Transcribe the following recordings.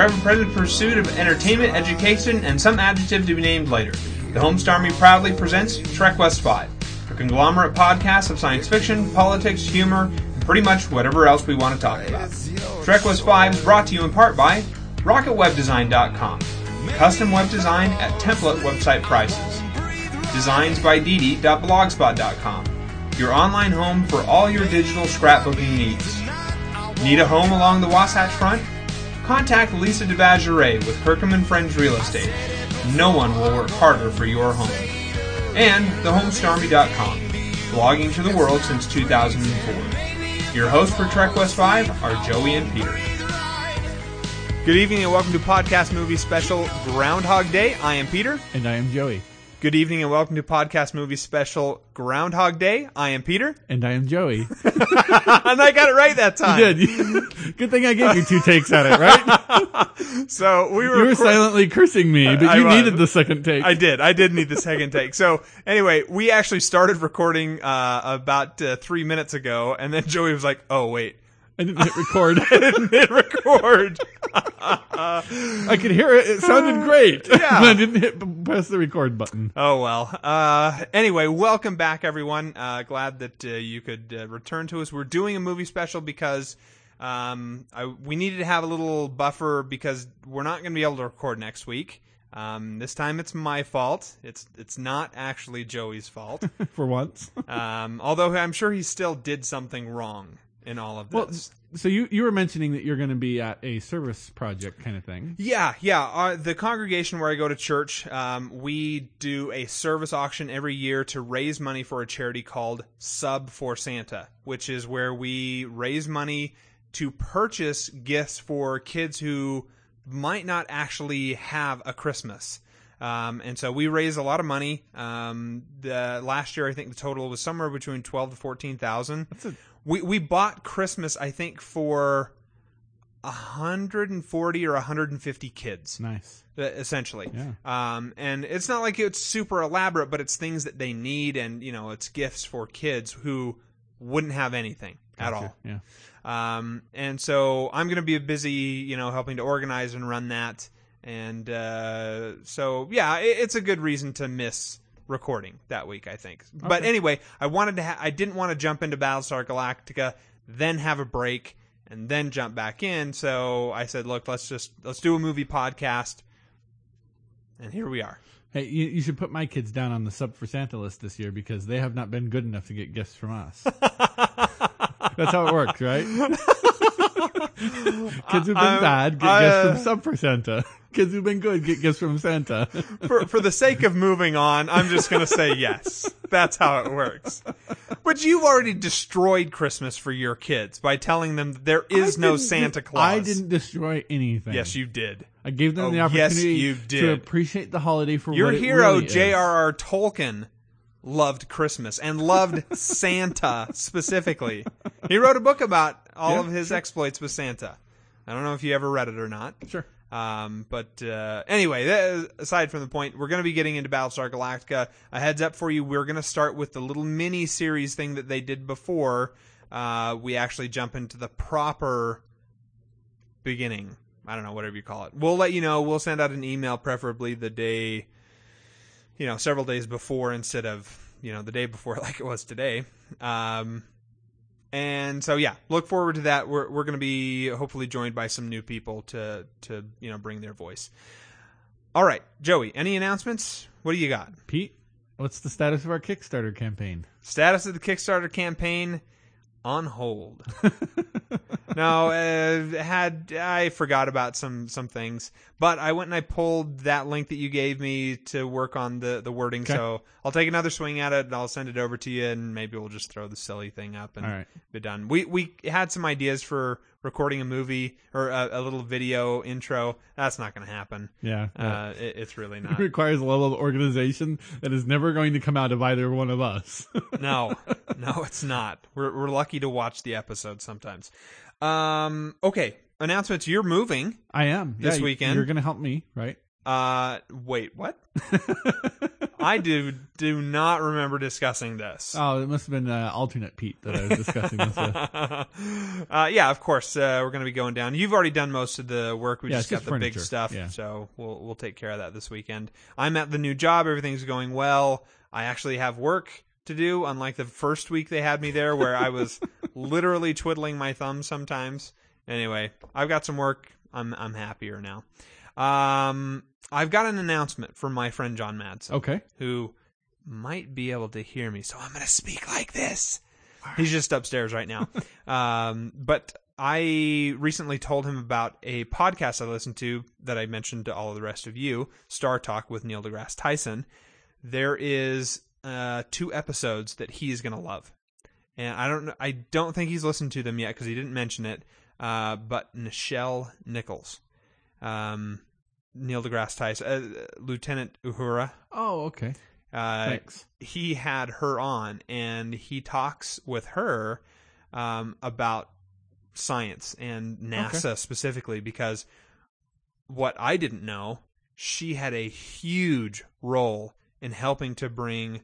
their ever-present pursuit of entertainment, education, and some adjective to be named later. The Homestar Army proudly presents Trek West 5, a conglomerate podcast of science fiction, politics, humor, and pretty much whatever else we want to talk about. Trek West 5 is brought to you in part by RocketWebDesign.com, custom web design at template website prices. Designs by Didi.blogspot.com, your online home for all your digital scrapbooking needs. Need a home along the Wasatch Front? Contact Lisa DeBageray with Kirkham and Friends Real Estate. No one will work harder for your home. And thehomestarmy.com, blogging to the world since 2004. Your hosts for Trek West 5 are Joey and Peter. Good evening and welcome to Podcast Movie Special Groundhog Day. I am Peter. And I am Joey. Good evening and welcome to Podcast Movie Special Groundhog Day. I am Peter. And I am Joey. and I got it right that time. You did. Good thing I gave you two takes at it, right? So we were, You were recor- silently cursing me, but I you needed the second take. I did. I did need the second take. So anyway, we actually started recording uh, about uh, three minutes ago, and then Joey was like, "Oh wait, I didn't hit record. I didn't hit record." I could hear it. It sounded great. Yeah. I didn't hit press the record button. Oh well. Uh, anyway, welcome back, everyone. Uh, glad that uh, you could uh, return to us. We're doing a movie special because um, I, we needed to have a little buffer because we're not going to be able to record next week. Um, this time it's my fault. It's it's not actually Joey's fault. For once. um, although I'm sure he still did something wrong in all of Well, so you, you were mentioning that you're going to be at a service project kind of thing. Yeah, yeah. Uh, the congregation where I go to church, um, we do a service auction every year to raise money for a charity called Sub for Santa, which is where we raise money to purchase gifts for kids who might not actually have a Christmas. Um, and so we raise a lot of money. Um, the last year, I think the total was somewhere between twelve to fourteen thousand. a- We we bought Christmas, I think, for 140 or 150 kids Nice. essentially Yeah. um, and it's not like it's super elaborate but it's things that they need and you know it's gifts for kids who wouldn't have anything at all Yeah. um, and so I'm going to be busy, you know, helping to organize and run that. And uh, so, yeah, it, it's a good reason to miss recording that week, I think. But anyway, I wanted to. Ha- I didn't want to jump into Battlestar Galactica, then have a break, and then jump back in. So I said, look, let's just let's do a movie podcast. And here we are. Hey, you, you should put my kids down on the sub for Santa list this year because they have not been good enough to get gifts from us. That's how it works, right? kids who've been I- bad get I, gifts uh, from sub for Santa. Kids who've been good get gifts from Santa. for for the sake of moving on, I'm just going to say yes. That's how it works. But you've already destroyed Christmas for your kids by telling them that there is I no Santa Claus. I didn't destroy anything. Yes, you did. I gave them Oh, the yes, opportunity you to appreciate the holiday for Your hero, really. J.R.R. Tolkien, loved Christmas and loved Santa specifically. He wrote a book about all Yeah, of his exploits with Santa. I don't know if you ever read it or not. Sure. Um, but uh, anyway, that, aside from the point, we're going to be getting into Battlestar Galactica. A heads up for you: we're going to start with the little mini series thing that they did before uh, we actually jump into the proper beginning. I don't know, whatever you call it. We'll let you know. We'll send out an email, preferably the day, you know, several days before instead of you know the day before like it was today. Um, and so yeah, look forward to that. We're we're going to be hopefully joined by some new people to to you know bring their voice. All right, Joey, any announcements? What do you got? Pete, what's the status of our Kickstarter campaign? Status of the Kickstarter campaign on hold. no, uh, had I forgot about some some things, but I went and I pulled that link that you gave me to work on the the wording. Okay. So I'll take another swing at it. and I'll send it over to you, and maybe we'll just throw the silly thing up and All right. be done. We we had some ideas for recording a movie or a, a little video intro. That's not going to happen. Yeah. Uh, it, it's really not. It requires a level of organization that is never going to come out of either one of us. No, no, it's not. We're we're lucky to watch the episode sometimes. Um, okay, announcements. You're moving. I am. This Yeah, weekend? You're going to help me, right? Uh, wait, what? I do do not remember discussing this. Oh, it must have been uh, alternate Pete that I was discussing this with. uh, yeah, of course, uh, we're going to be going down. You've already done most of the work. We Yeah, just got the big stuff, Yeah. so we'll we'll take care of that this weekend. I'm at the new job. Everything's going well. I actually have work to do, unlike the first week they had me there, where I was literally twiddling my thumbs sometimes. Anyway, I've got some work. I'm I'm happier now. Um, I've got an announcement from my friend John Madsen Okay. who might be able to hear me. So I'm going to speak like this. He's just upstairs right now. um, but I recently told him about a podcast I listened to that I mentioned to all of the rest of you, Star Talk with Neil deGrasse Tyson. There is uh, two episodes that he is going to love. And I don't I don't think he's listened to them yet because he didn't mention it. Uh, but Nichelle Nichols, um, Neil deGrasse Tyson, uh, Lieutenant Uhura, Oh, okay. uh, Thanks. he had her on and he talks with her um, about science and NASA specifically because what I didn't know, she had a huge role in helping to bring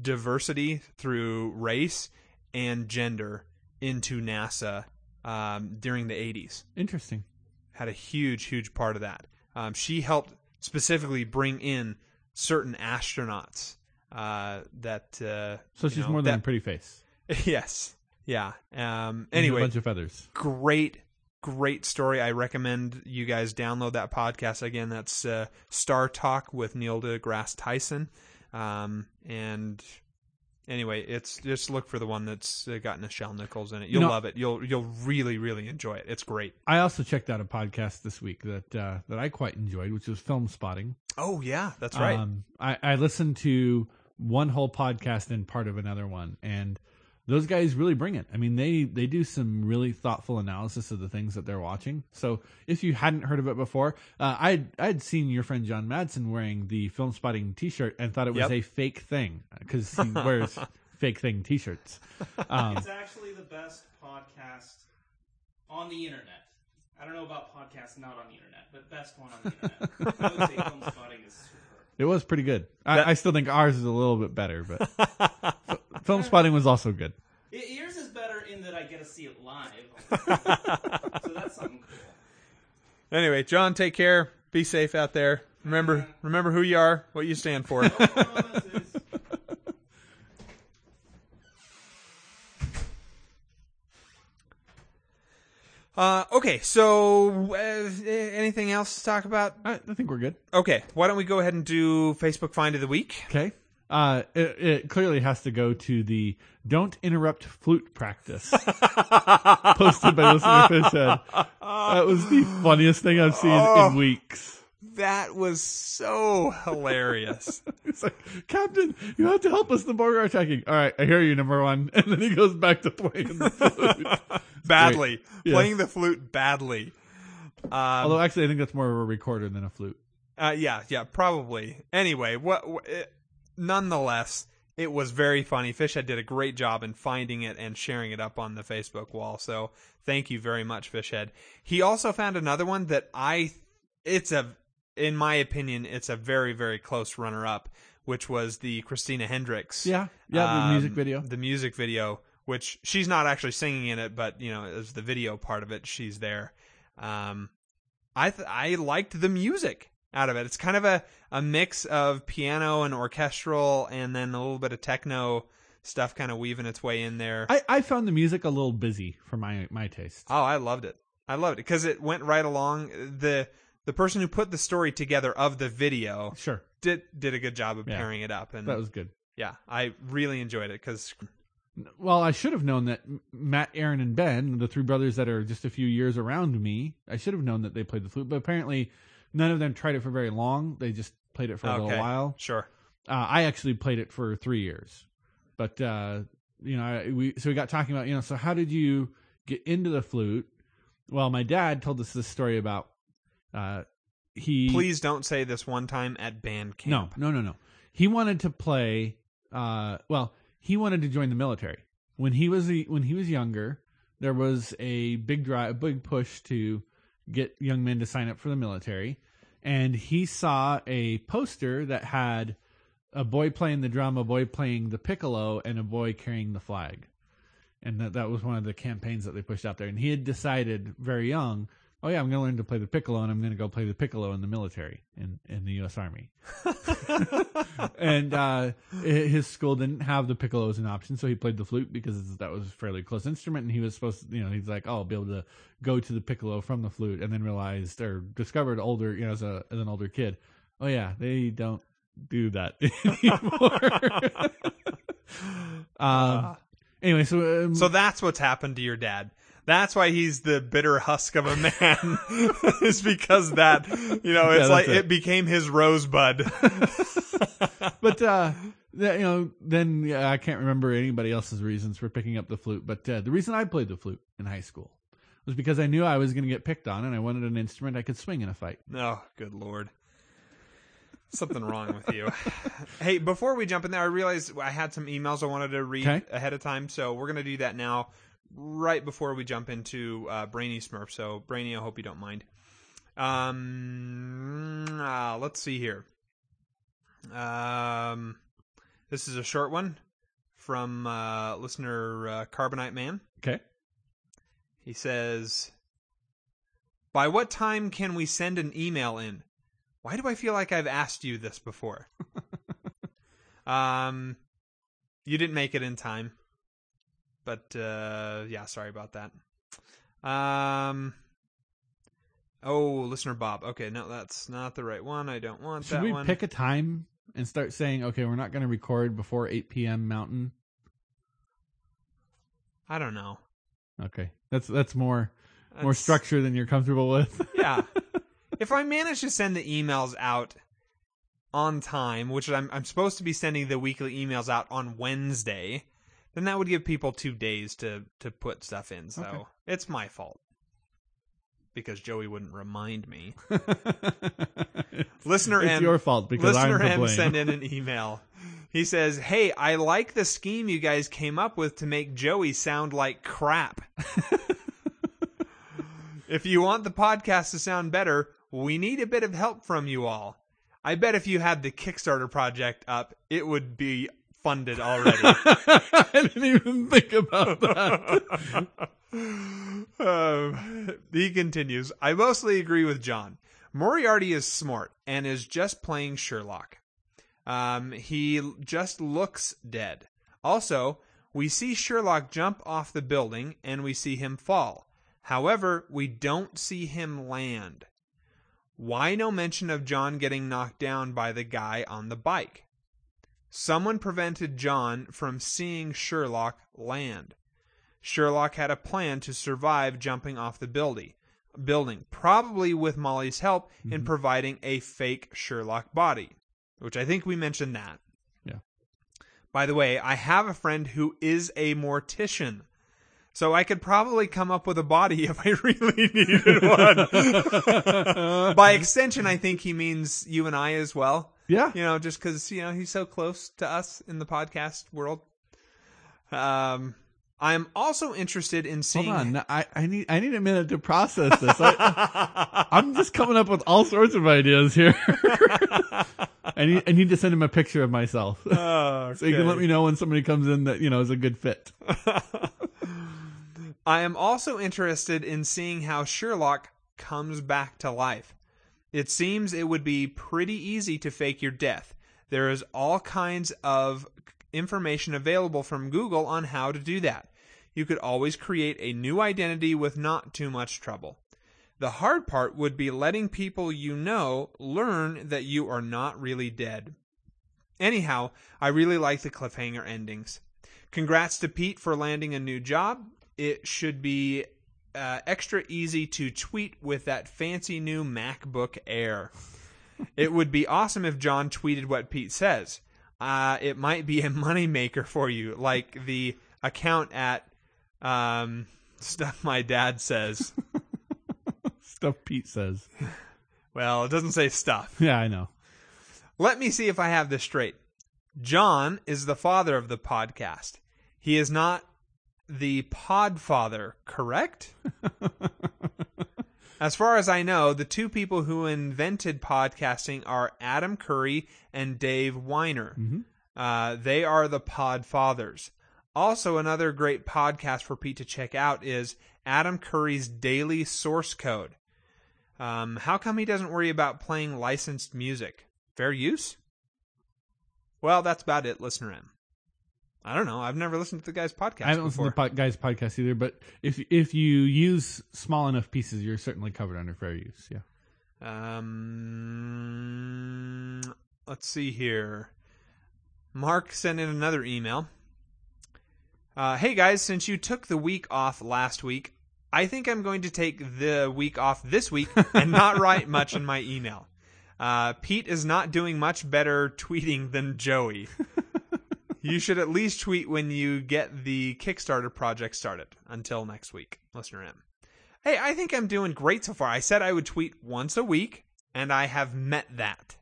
diversity through race and gender into NASA um, during the 80s Interesting. had a huge, huge part of that. Um, she helped specifically bring in certain astronauts uh, that. Uh, So she's know, more than a pretty face. yes, yeah. Um, She's a anyway, bunch of feathers. great, great story. I recommend you guys download that podcast again. That's uh, Star Talk with Neil deGrasse Tyson. Um, and anyway, it's just look for the one that's uh, got Nichelle Nichols in it. You'll know- love it. You'll you'll really really enjoy it. It's great. I also checked out a podcast this week that uh, that I quite enjoyed, which was film spotting. Oh yeah, that's right. Um, I, I listened to one whole podcast and part of another one, and those guys really bring it. I mean, they they do some really thoughtful analysis of the things that they're watching. So if you hadn't heard of it before, uh, I'd I'd seen your friend John Madsen wearing the film spotting T-shirt and thought it was Yep. a fake thing because he wears fake thing T-shirts. Um, It's actually the best podcast on the internet. I don't know about podcasts not on the internet, but best one on the internet. I would say film spotting is superb. it was pretty good. That- I, I still think ours is a little bit better, but f- film spotting was also good. Y- Yours is better in that I get to see it live. so that's something cool. Anyway, John, take care. Be safe out there. Remember, remember who you are, what you stand for. Uh, okay, so uh, anything else to talk about? I, I think we're good. Okay, why don't we go ahead and do Facebook Find of the Week? Okay. Uh, it, it clearly has to go to the "Don't Interrupt Flute Practice" posted by listener Fishhead. That was the funniest thing I've seen in weeks. That was so hilarious. It's like, Captain, you have to help us. The Borg are attacking. All right, I hear you, number one. And then he goes back to playing the flute. badly. Yeah. Playing the flute badly. Um, Although, actually, I think that's more of a recorder than a flute. Uh, yeah, yeah, probably. Anyway, what? what it, nonetheless, it was very funny. Fishhead did a great job in finding it and sharing it up on the Facebook wall. So thank you very much, Fishhead. He also found another one that I, it's a, in my opinion, it's a very very close runner up, which was the Christina Hendricks. Yeah, yeah, the um, music video. The music video, which she's not actually singing in it, but you know, as the video part of it, she's there. Um, I th- I liked the music out of it. It's kind of a a mix of piano and orchestral, and then a little bit of techno stuff, kind of weaving its way in there. I, I found the music a little busy for my my taste. oh, I loved it. I loved it because it went right along. the The person who put the story together of the video Sure, did did a good job of Yeah. pairing it up, and that was good. yeah, I really enjoyed it because Well, I should have known that Matt, Aaron, and Ben, the three brothers that are just a few years around me, I should have known that they played the flute. But apparently, none of them tried it for very long. They just played it for a okay, little while. sure. Uh, I actually played it for three years, but uh, you know, I, we so we got talking about you know, so how did you get into the flute? Well, my dad told us this story about uh, he Please don't say this one time at band camp. no, no, no, no. He wanted to play. Uh, well, he wanted to join the military when he was when he was younger. There was a big drive, a big push to get young men to sign up for the military, and he saw a poster that had a boy playing the drum, a boy playing the piccolo, and a boy carrying the flag. And that, that was one of the campaigns that they pushed out there. And he had decided very young, oh yeah, I'm going to learn to play the piccolo, and I'm going to go play the piccolo in the military in in the U.S. Army. and uh, his school didn't have the piccolo as an option, so he played the flute because that was a fairly close instrument. And he was supposed, to, you know, he's like, oh, I'll be able to go to the piccolo from the flute, and then realized or discovered older, you know, as a as an older kid, oh yeah, they don't do that anymore. um. Anyway, so um, So that's what's happened to your dad. That's why he's the bitter husk of a man. is because that you know it's Yeah, like it. it. became his rosebud. but uh th- you know then yeah, i can't remember anybody else's reasons for picking up the flute but uh, the reason i played the flute in high school was because i knew i was going to get picked on and i wanted an instrument i could swing in a fight oh, good lord. Something wrong with you. hey, before we jump in there, I realized I had some emails I wanted to read Okay. ahead of time, so we're gonna do that now, right before we jump into uh, Brainy Smurf. So, Brainy, I hope you don't mind. Um, uh, let's see here. Um, this is a short one from uh, listener uh, Carbonite Man. okay He says, By what time can we send an email in? Why do I feel like I've asked you this before? um, you didn't make it in time. But, uh, yeah, sorry about that. Um, oh, listener Bob. Okay, no, that's not the right one. I don't want that. should that we one. pick a time and start saying okay we're not going to record before 8 p.m mountain I don't know. okay that's that's more more structure than you're comfortable with yeah. if I manage to send the emails out on time, which I'm I'm supposed to be sending the weekly emails out on Wednesday, then that would give people two days to to put stuff in. So Okay. it's my fault because Joey wouldn't remind me. Listener it's M, your fault because i'm listener M blame sent in an email. He says, "Hey, I like the scheme you guys came up with to make Joey sound like crap." If you want the podcast to sound better, we need a bit of help from you all. I bet if you had the Kickstarter project up, it would be funded already. i didn't even think about that Um, he continues I mostly agree with John. Moriarty is smart and is just playing Sherlock. Um, he just looks dead. Also, we see Sherlock jump off the building and we see him fall. However, we don't see him land. Why no mention of John getting knocked down by the guy on the bike? Someone prevented John from seeing Sherlock land. Sherlock had a plan to survive jumping off the building, building, probably with Molly's help in mm-hmm. providing a fake Sherlock body, which I think we mentioned that. Yeah. By the way, I have a friend who is a mortician. So I could probably come up with a body if I really needed one. By extension, I think he means you and I as well. Yeah You know, just because you know he's so close to us in the podcast world. Um, I'm also interested in seeing. Hold on, I, I need I need a minute to process this. I, I'm just coming up with all sorts of ideas here. I need I need to send him a picture of myself, Oh, so you can let me know when somebody comes in that you know is a good fit. I am also interested in seeing how Sherlock comes back to life. It seems it would be pretty easy to fake your death. There is all kinds of information available from Google on how to do that. You could always create a new identity with not too much trouble. The hard part would be letting people you know learn that you are not really dead. Anyhow, I really like the cliffhanger endings. Congrats to Pete for landing a new job. It should be uh, extra easy to tweet with that fancy new MacBook Air. it would be awesome if John tweeted what Pete says. Uh, it might be a moneymaker for you, like the account at um, stuff my dad says. Stuff Pete says. well, it doesn't say stuff. Yeah, I know. Let me see if I have this straight. John is the father of the podcast. He is not the podfather, correct? As far as I know, the two people who invented podcasting are Adam Curry and Dave Winer. Uh, they are the Podfathers. Also, another great podcast for Pete to check out is Adam Curry's Daily Source Code. Um, how come he doesn't worry about playing licensed music? Fair use? Well, that's about it, listener M. I don't know. I've never listened to the guy's podcast I haven't before. listened to the po- guy's podcast either, but if if you use small enough pieces, you're certainly covered under fair use. Yeah. Um, let's see here. Mark sent in another email. Uh, hey guys, since you took the week off last week, I think I'm going to take the week off this week and not write much in my email. Uh, Pete is not doing much better tweeting than Joey. you should at least tweet when you get the Kickstarter project started. Until next week, listener M. Hey, I think I'm doing great so far. I said I would tweet once a week, and I have met that.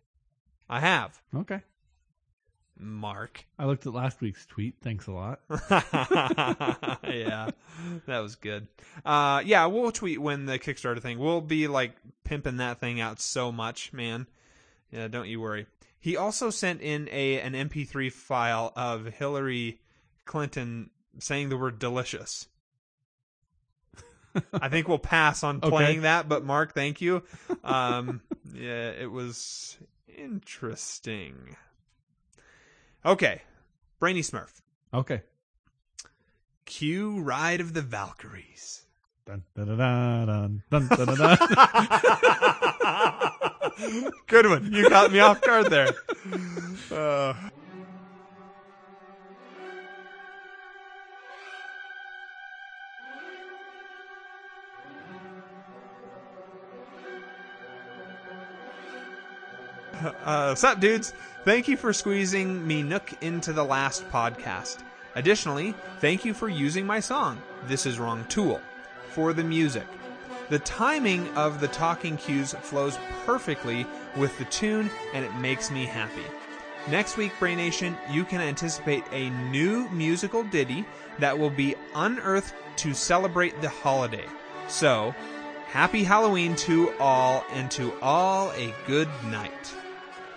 I have. Okay. Mark. I looked at last week's tweet. Thanks a lot. yeah, that was good. Uh, yeah, we'll tweet when the Kickstarter thing. We'll be like pimping that thing out so much, man. Yeah, don't you worry. He also sent in a an MP3 file of Hillary Clinton saying the word delicious. I think we'll pass on Okay. playing that, but Mark, thank you. Um, yeah, it was interesting. Okay, Brainy Smurf. Okay. Cue Ride of the Valkyries. Dun, dun, dun, dun, dun, dun, dun, dun. Good one. You got me off guard there. Uh, Uh, sup, dudes? Thank you for squeezing me Nook into the last podcast. Additionally, thank you for using my song, This Is Wrong Tool, for the music. The timing of the talking cues flows perfectly with the tune, and it makes me happy. Next week, Brain Nation, you can anticipate a new musical ditty that will be unearthed to celebrate the holiday. So, happy Halloween to all, and to all a good night.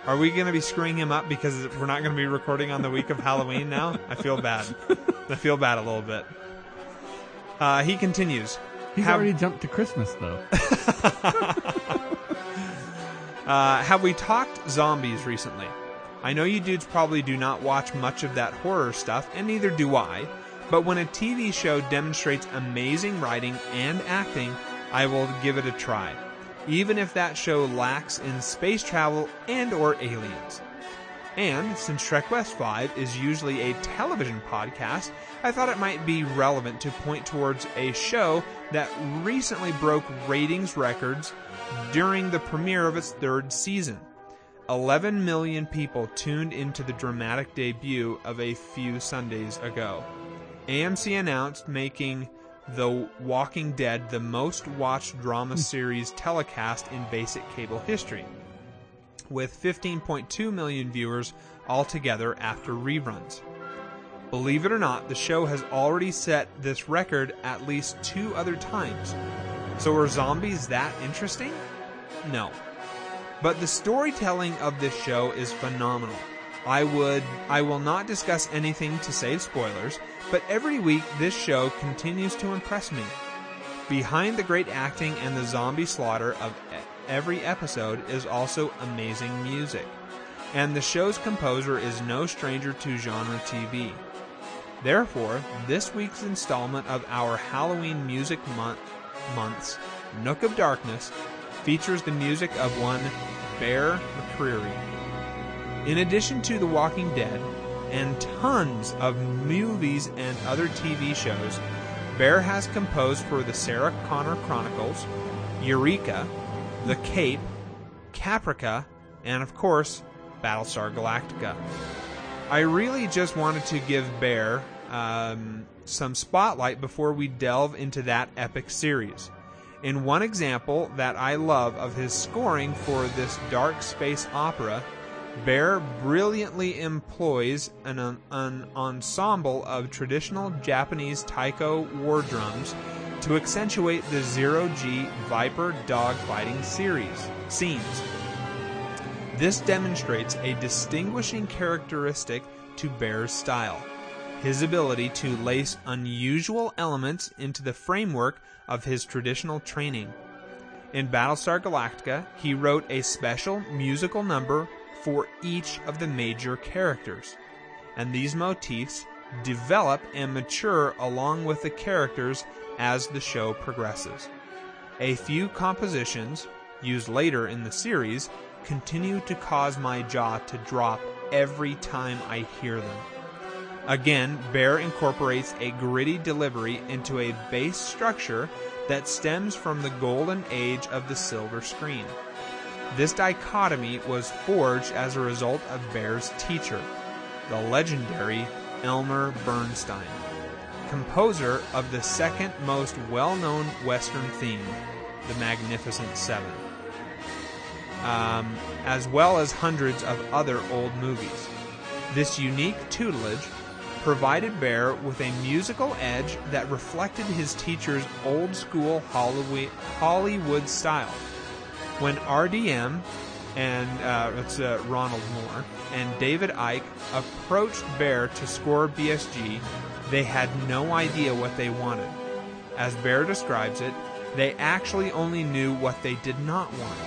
Are we going to be screwing him up because we're not going to be recording on the week of Halloween now? I feel bad. I feel bad a little bit. Uh, he continues. He's Have- already jumped to Christmas though. Uh, have we talked zombies recently? I know you dudes probably do not watch much of that horror stuff, and neither do I. But when a TV show demonstrates amazing writing and acting, I will give it a try, even if that show lacks in space travel and or aliens. And since Trek West 5 is usually a television podcast, I thought it might be relevant to point towards a show that recently broke ratings records during the premiere of its third season. 11 million people tuned into the dramatic debut of a few Sundays ago. AMC announced making The Walking Dead the most watched drama hmm. series telecast in basic cable history with 15.2 million viewers altogether after reruns. Believe it or not, the show has already set this record at least two other times. So are zombies that interesting? No. But the storytelling of this show is phenomenal. I would I will not discuss anything to save spoilers, but every week this show continues to impress me. Behind the great acting and the zombie slaughter of every episode is also amazing music. And the show's composer is no stranger to genre TV. Therefore, this week's installment of our Halloween music month, months, Nook of Darkness, features the music of one Bear McCreary. In addition to The Walking Dead and tons of movies and other TV shows, Bear has composed for the Sarah Connor Chronicles, Eureka, The Cape, Caprica, and of course, Battlestar Galactica. I really just wanted to give Bear um, some spotlight before we delve into that epic series. In one example that I love of his scoring for this dark space opera, Bear brilliantly employs an, an ensemble of traditional Japanese taiko war drums to accentuate the zero G Viper dogfighting series scenes. This demonstrates a distinguishing characteristic to Bear's style his ability to lace unusual elements into the framework of his traditional training. In Battlestar Galactica, he wrote a special musical number for each of the major characters, and these motifs develop and mature along with the characters as the show progresses. A few compositions, used later in the series, continue to cause my jaw to drop every time I hear them. Again, Bear incorporates a gritty delivery into a base structure that stems from the golden age of the silver screen. This dichotomy was forged as a result of Bear's teacher, the legendary Elmer Bernstein, composer of the second most well known Western theme, The Magnificent Seven, um, as well as hundreds of other old movies. This unique tutelage provided Bear with a musical edge that reflected his teacher's old school Hollywood style. When RDM and uh, it's uh, Ronald Moore and David Eick approached Bear to score BSG, they had no idea what they wanted. As Bear describes it, they actually only knew what they did not want.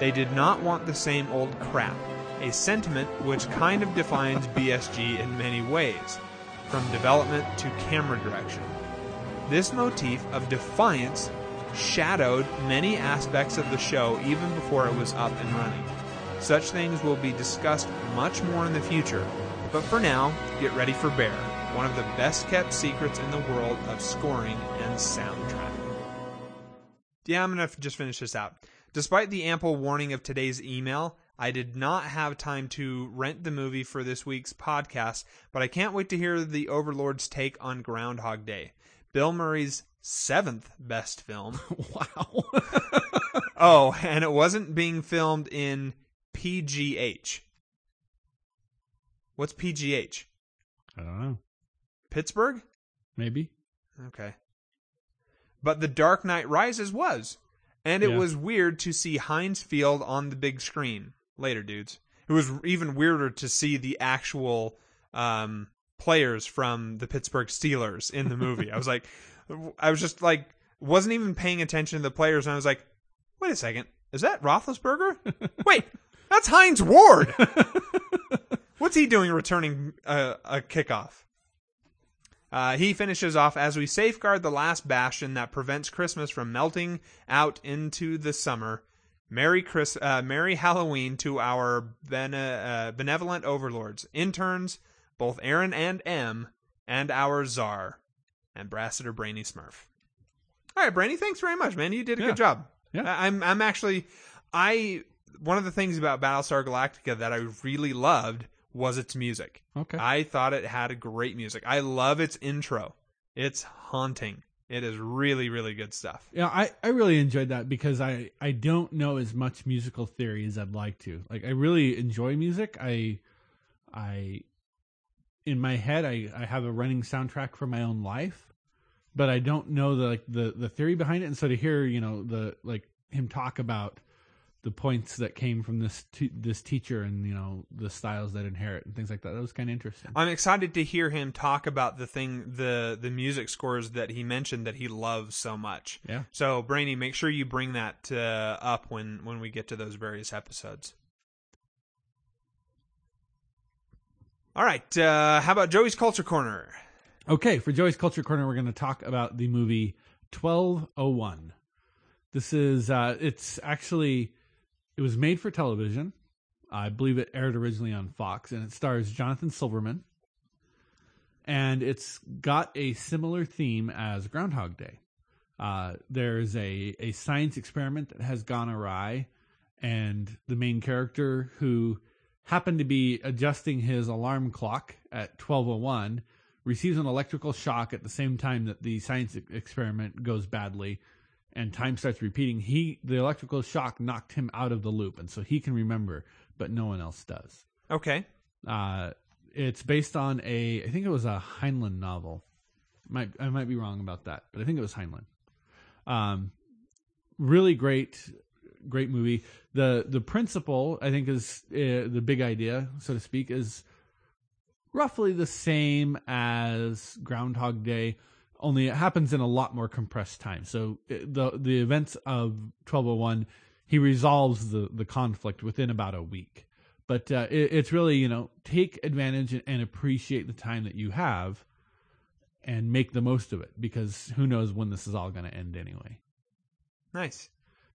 They did not want the same old crap a sentiment which kind of defines BSG in many ways, from development to camera direction. This motif of defiance shadowed many aspects of the show even before it was up and running. Such things will be discussed much more in the future, but for now, get ready for Bear, one of the best kept secrets in the world of scoring and soundtrack. Yeah, I'm going to just finish this out. Despite the ample warning of today's email, I did not have time to rent the movie for this week's podcast, but I can't wait to hear the Overlord's take on Groundhog Day. Bill Murray's seventh best film. wow. oh, and it wasn't being filmed in PGH. What's PGH? I don't know. Pittsburgh? Maybe. Okay. But The Dark Knight Rises was. And it Yeah. was weird to see Heinz Field on the big screen. Later, dudes. It was even weirder to see the actual um, players from the Pittsburgh Steelers in the movie. I was like, I was just like, wasn't even paying attention to the players, and I was like, wait a second, is that Roethlisberger? wait, that's Hines Ward. What's he doing returning a, a kickoff? Uh, he finishes off as we safeguard the last bastion that prevents Christmas from melting out into the summer. Merry Chris, uh, Merry Halloween to our bene- uh, benevolent overlords, interns, both Aaron and M, and our czar, Ambassador Brainy Smurf. All right, Brainy, thanks very much, man. You did a Yeah. good job. Yeah. I- I'm, I'm actually, I one of the things about Battlestar Galactica that I really loved was its music. Okay. I thought it had a great music. I love its intro. It's haunting. It is really, really good stuff. Yeah, I, I really enjoyed that because I, I don't know as much musical theory as I'd like to. Like I really enjoy music. I I in my head I, I have a running soundtrack for my own life, but I don't know the like the, the theory behind it. And so to hear, you know, the like him talk about the points that came from this t- this teacher and you know the styles that inherit and things like that. That was kind of interesting. I'm excited to hear him talk about the thing, the the music scores that he mentioned that he loves so much. Yeah. So, Brainy, make sure you bring that uh, up when when we get to those various episodes. All right. Uh, how about Joey's Culture Corner? Okay, for Joey's Culture Corner, we're going to talk about the movie 1201. This is, uh, it's actually, it was made for television. I believe it aired originally on Fox, and it stars Jonathan Silverman. And it's got a similar theme as Groundhog Day. Uh, there's a, a science experiment that has gone awry, and the main character who happened to be adjusting his alarm clock at 1201 receives an electrical shock at the same time that the science experiment goes badly and time starts repeating. He the electrical shock knocked him out of the loop and so he can remember but no one else does. Okay. uh, it's based on a i think it was a heinlein novel. Might i might be wrong about that but i think it was heinlein. Um, really great, great movie. the The principle, I think, is uh, the big idea, so to speak, is roughly the same as Groundhog Day, only it happens in a lot more compressed time. So uh, the the events of twelve oh one, he resolves the the conflict within about a week. But uh, it, it's really you know take advantage and, and appreciate the time that you have, and make the most of it because who knows when this is all going to end anyway. Nice.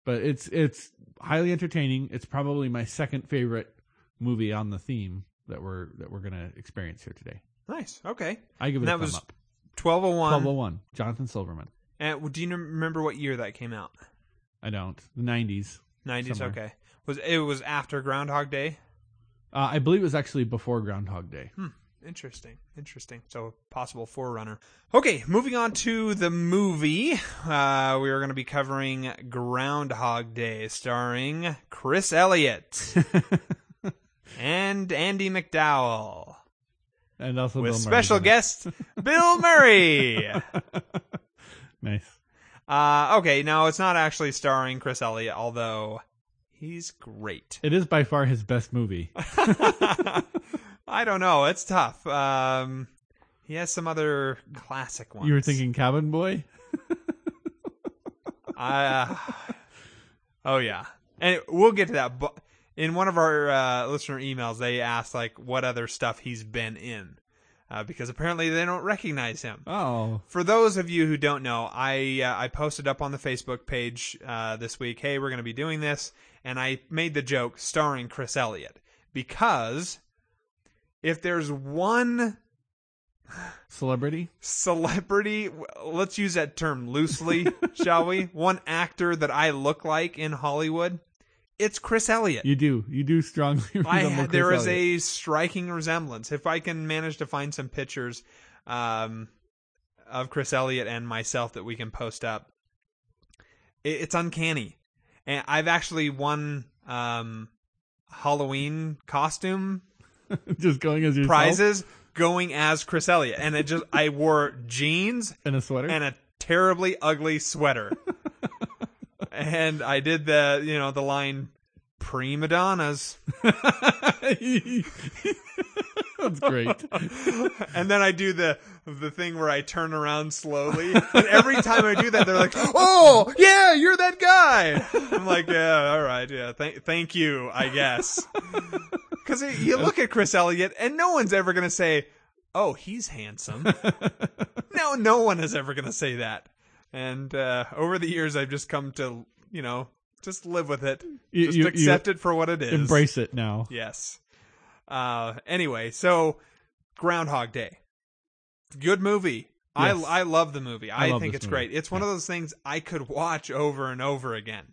But it's it's highly entertaining. It's probably my second favorite movie on the theme that we're that we're going to experience here today. Nice. Okay. I give it And a that was up. 1201. 1201, Jonathan Silverman. And do you remember what year that came out? I don't. The 90s. 90s. Somewhere. Okay. Was it was after Groundhog Day? Uh, I believe it was actually before Groundhog Day. Interesting. Interesting. So possible forerunner. Okay, moving on to the movie. Uh, we are going to be covering Groundhog Day, starring Chris Elliott and Andie MacDowell, And also with Bill special guest Bill Murray. Nice. Uh, okay, now it's not actually starring Chris Elliott, although he's great. It is by far his best movie. I don't know. It's tough. Um, he has some other classic ones. You were thinking Cabin Boy? Uh, oh yeah, and we'll get to that. But in one of our uh, listener emails, they asked like what other stuff he's been in, uh, because apparently they don't recognize him. Oh, For those of you who don't know, I uh, I posted up on the Facebook page uh, this week. Hey, we're going to be doing this, and I made the joke starring Chris Elliott because if there's one celebrity? celebrity let's use that term loosely shall we one actor that i look like in hollywood it's chris elliott You do. You do strongly I, there is Elliott. a striking resemblance if i can manage to find some pictures um, of chris elliott and myself that we can post up it, it's uncanny and i've actually won um, halloween costume just going as yourself prizes going as chris elliott and it just i wore jeans and a sweater. and a terribly ugly sweater. and I did the, you know, the line prima donnas. That's great. and then I do the the thing where I turn around slowly. And every time I do that, they're like, "Oh, yeah, you're that guy." I'm like, "Yeah, all right, yeah, thank thank you, I guess." Because you look at Chris Elliott, and no one's ever gonna say, "Oh, he's handsome." no, no one is ever gonna say that. And uh, over the years, I've just come to, you know, just live with it, You- just you- you accept it for what it is. Embrace it now. Yes. Uh, anyway, so Groundhog Day, good movie. Yes. I I love the movie. I, love think it's movie. great. It's one of those things I could watch over and over again,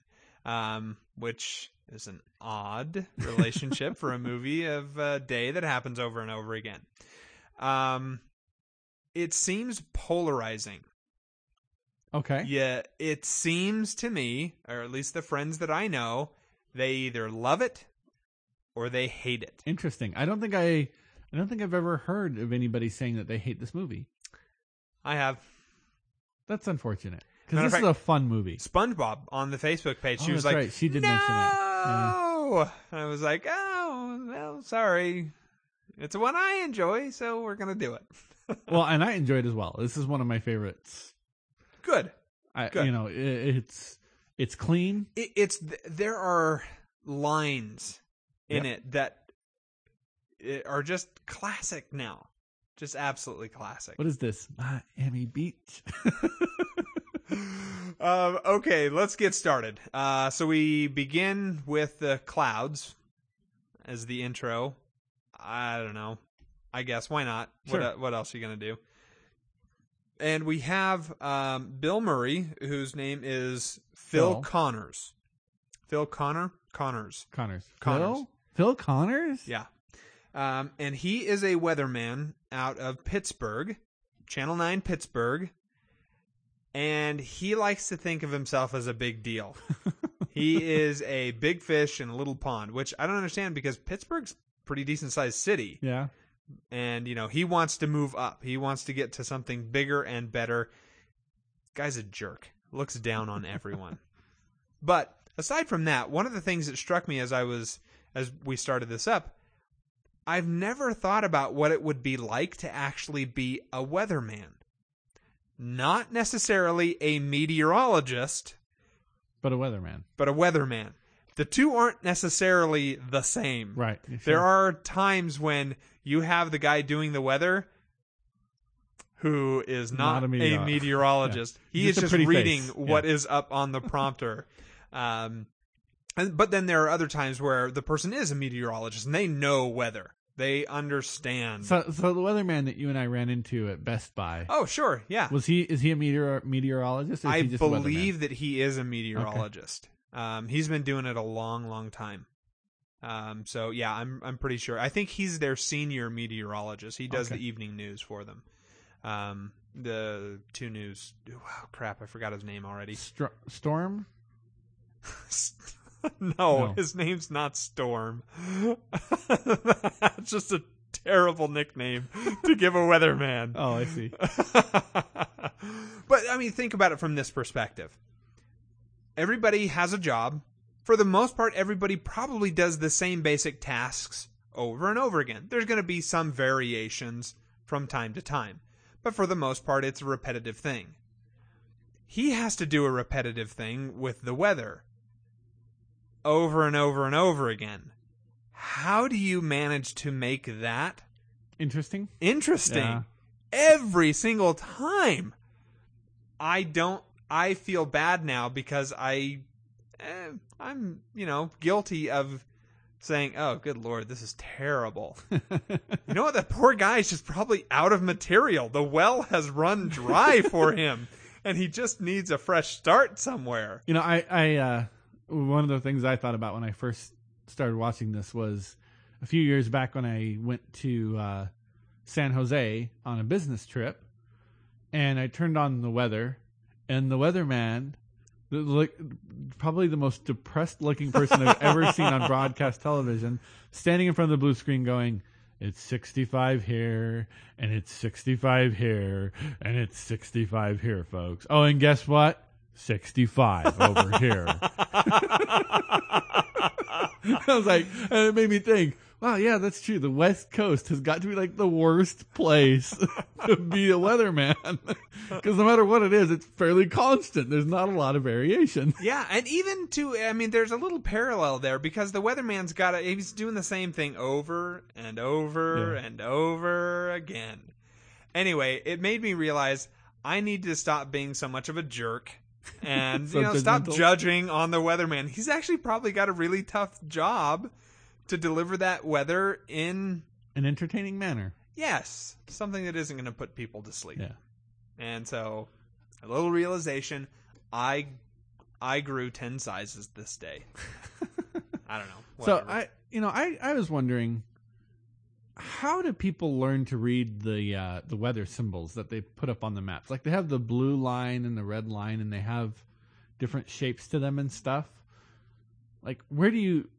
um, which is an odd relationship for a movie of a day that happens over and over again. Um, it seems polarizing. Okay. Yeah, it seems to me, or at least the friends that I know, they either love it or they hate it. Interesting. I don't think I I don't think I've ever heard of anybody saying that they hate this movie. I have That's unfortunate. Because this is a fun movie. SpongeBob on the Facebook page. She Oh, was like, right. She did no! mention it. Yeah. I was like, oh, well, sorry. It's one I enjoy, so we're gonna do it. Well, and I enjoyed it as well. This is one of my favorites. Good. I, Good. you know, it, it's it's clean. It, it's there are lines in Yep. it that are just classic now, just absolutely classic. What is this? Miami Beach. um, okay, let's get started. Uh, so we begin with the clouds as the intro. I don't know. I guess why not? Sure. What what else are you gonna do? And we have um, Bill Murray, whose name is Phil, Phil. Connors. Phil Connor Connors. Connors. Connors. Phil? Phil Connors? Yeah. Um, and he is a weatherman out of Pittsburgh, Channel 9 Pittsburgh. And he likes to think of himself as a big deal. he is a big fish in a little pond, which I don't understand because Pittsburgh's a pretty decent sized city. Yeah. And, you know, he wants to move up. He wants to get to something bigger and better. Guy's a jerk. looks down on everyone. but aside from that, one of the things that struck me as I was as we started this up, I've never thought about what it would be like to actually be a weatherman. Not necessarily a meteorologist, But a weatherman. but a weatherman. The two aren't necessarily the same. Right. There are times when you have the guy doing the weather who is not, Not a a, meteorologist. Yeah. He Just is just reading face. what Yeah. is up on the prompter. um, and, but then there are other times where the person is a meteorologist and they know weather. They understand. So, so the weatherman that you and I ran into at Best Buy oh, sure. Yeah. was he? Is he a meteor meteorologist? Or is I he just a believe that he is a meteorologist. Um, he's been doing it a long, long time. Um, so yeah, I'm I'm pretty sure. I think he's their senior meteorologist. He does Okay. the evening news for them. Um, the two news. Wow, crap! I forgot his name already. Str- Storm. no, No. his name's not Storm. That's just a terrible nickname to give a weatherman. Oh, I see. but I mean, think about it from this perspective. Everybody has a job. For the most part, everybody probably does the same basic tasks over and over again. There's going to be some variations from time to time, but for the most part, it's a repetitive thing. He has to do a repetitive thing with the weather over and over and over again. How do you manage to make that Interesting. interesting Yeah. every single time. I don't. I feel bad now because I, eh, I'm you know guilty of saying, "Oh, good lord, this is terrible." you know what? That poor guy is just probably out of material. The well has run dry for him, and he just needs a fresh start somewhere. You know, I, I, uh, one of the things I thought about when I first started watching this was a few years back when I went to uh, San Jose on a business trip, and I turned on the weather, and the weatherman, the- probably the most depressed looking person I've ever seen on broadcast television, standing in front of the blue screen, going. It's 65 here, and it's 65 here, and it's 65 here, folks. Oh, and guess what? 65 over here. I was like, and it made me think, wow, yeah, that's true. The West Coast has got to be like the worst place to be a weatherman. Because no matter what it is, it's fairly constant. There's not a lot of variation. Yeah, and even to I mean, there's a little parallel there because the weatherman's got to he's doing the same thing over and over Yeah. and over again. Anyway, it made me realize I need to stop being so much of a jerk and So you know stop judging on the weatherman. He's actually probably got a really tough job to deliver that weather in An entertaining manner. yes, something that isn't going to put people to sleep. Yeah. And so, a little realization: I, I grew ten sizes this day. I don't know. So. I, you know, I, I was wondering, how do people learn to read the uh, the weather symbols that they put up on the maps? Like they have the blue line and the red line, and they have different shapes to them and stuff. Like, where do you?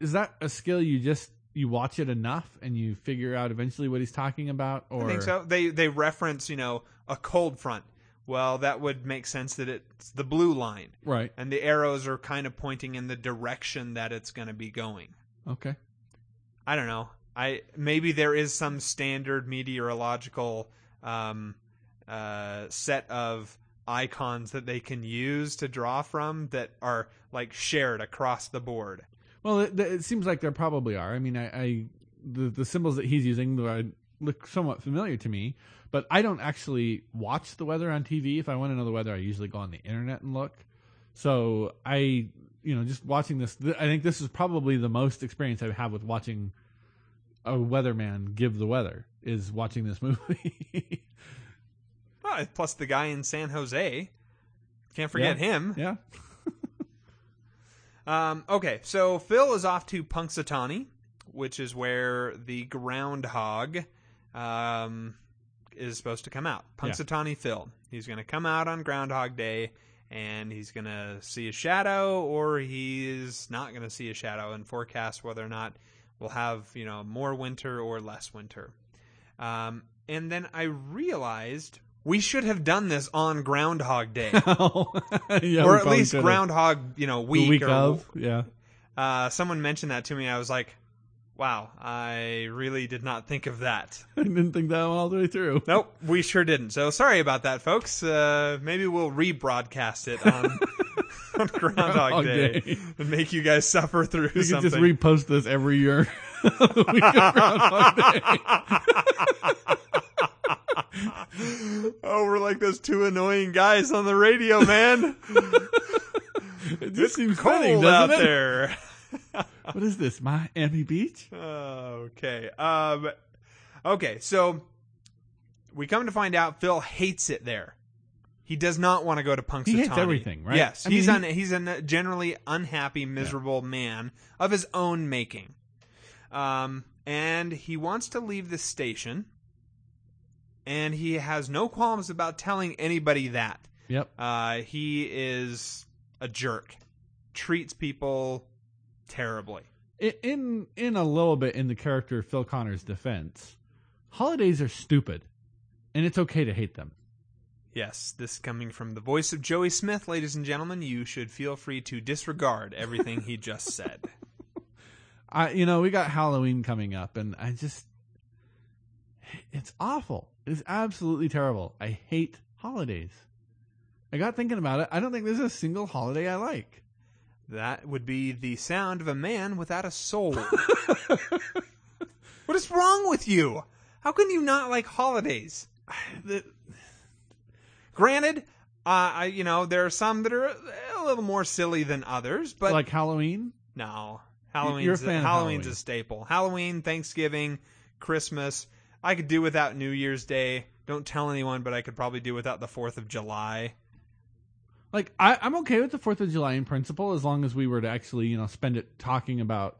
Is that a skill you just you watch it enough and you figure out eventually what he's talking about? Or I think so. They they reference you know a cold front. Well, that would make sense that it's the blue line, right? and the arrows are kind of pointing in the direction that it's going to be going. Okay. I don't know. I maybe there is some standard meteorological um, uh, set of icons that they can use to draw from that are like shared across the board. Well, it, it seems like there probably are. I mean, I, I the the symbols that he's using look somewhat familiar to me, but I don't actually watch the weather on TV. If I want to know the weather, I usually go on the internet and look. So I, you know, just watching this, th- I think this is probably the most experience I have with watching a weatherman give the weather is watching this movie. Oh, plus the guy in San Jose. Can't forget Yeah. him. yeah. Um, okay, so Phil is off to Punxsutawney, which is where the groundhog um, is supposed to come out. Yeah. Punxsutawney Phil. He's going to come out on Groundhog Day, and he's going to see a shadow, or he's not going to see a shadow, and forecast whether or not we'll have you know more winter or less winter. Um, and then I realized we should have done this on Groundhog Day, yeah, or at least. Groundhog, you know, The week, week or of. Yeah. Uh, someone mentioned that to me. I was like, wow, I really did not think of that. I didn't think that all the way through. Nope, we sure didn't. So sorry about that, folks. Uh, maybe we'll rebroadcast it on, on Groundhog Day, Day. and make you guys suffer through We something. just repost this every year. The week of Groundhog Day. oh, we're like those two annoying guys on the radio, man. It just seems Cold funny, out it? there. What is this? Miami Beach? okay. Um, okay, so we come to find out Phil hates it there. He does not want to go to Punxsutawney. He hates everything, right? Yes, I he's mean, un- he's a generally unhappy, miserable man of his own making. Um, and he wants to leave the station, and he has no qualms about telling anybody that. Yep. Uh, he is a jerk, treats people terribly. In in a little bit in the character of Phil Connor's defense, holidays are stupid, and it's okay to hate them. Yes, this coming from the voice of Joey Smith, ladies and gentlemen. You should feel free to disregard everything he just said. I you know we got Halloween coming up, and I just it's awful. It's absolutely terrible. I hate holidays. I got thinking about it. I don't think there's a single holiday I like. That would be the sound of a man without a soul. what is wrong with you? How can you not like holidays? The- Granted, uh, I you know there are some that are a little more silly than others, but like Halloween. No, Halloween's You're a fan of Halloween's Halloween. a staple. Halloween, Thanksgiving, Christmas. I could do without New Year's Day. Don't tell anyone, but I could probably do without the Fourth of July. Like I, I'm okay with the Fourth of July in principle, as long as we were to actually, you know, spend it talking about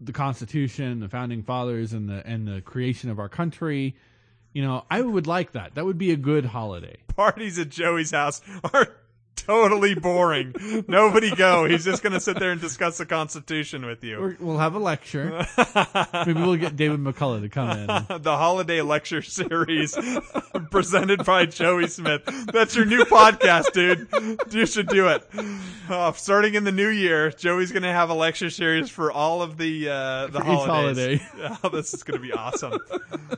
the Constitution, the founding fathers, and the and the creation of our country. You know, I would like that. That would be a good holiday. Parties at Joey's house are totally boring. Nobody go. He's just going to sit there and discuss the Constitution with you. Or we'll have a lecture. Maybe we'll get David McCullough to come in. the holiday lecture series presented by Joey Smith. That's your new podcast, dude. You should do it. Uh, starting in the new year, Joey's going to have a lecture series for all of the uh, the For holidays. holiday. Oh, this is going to be awesome.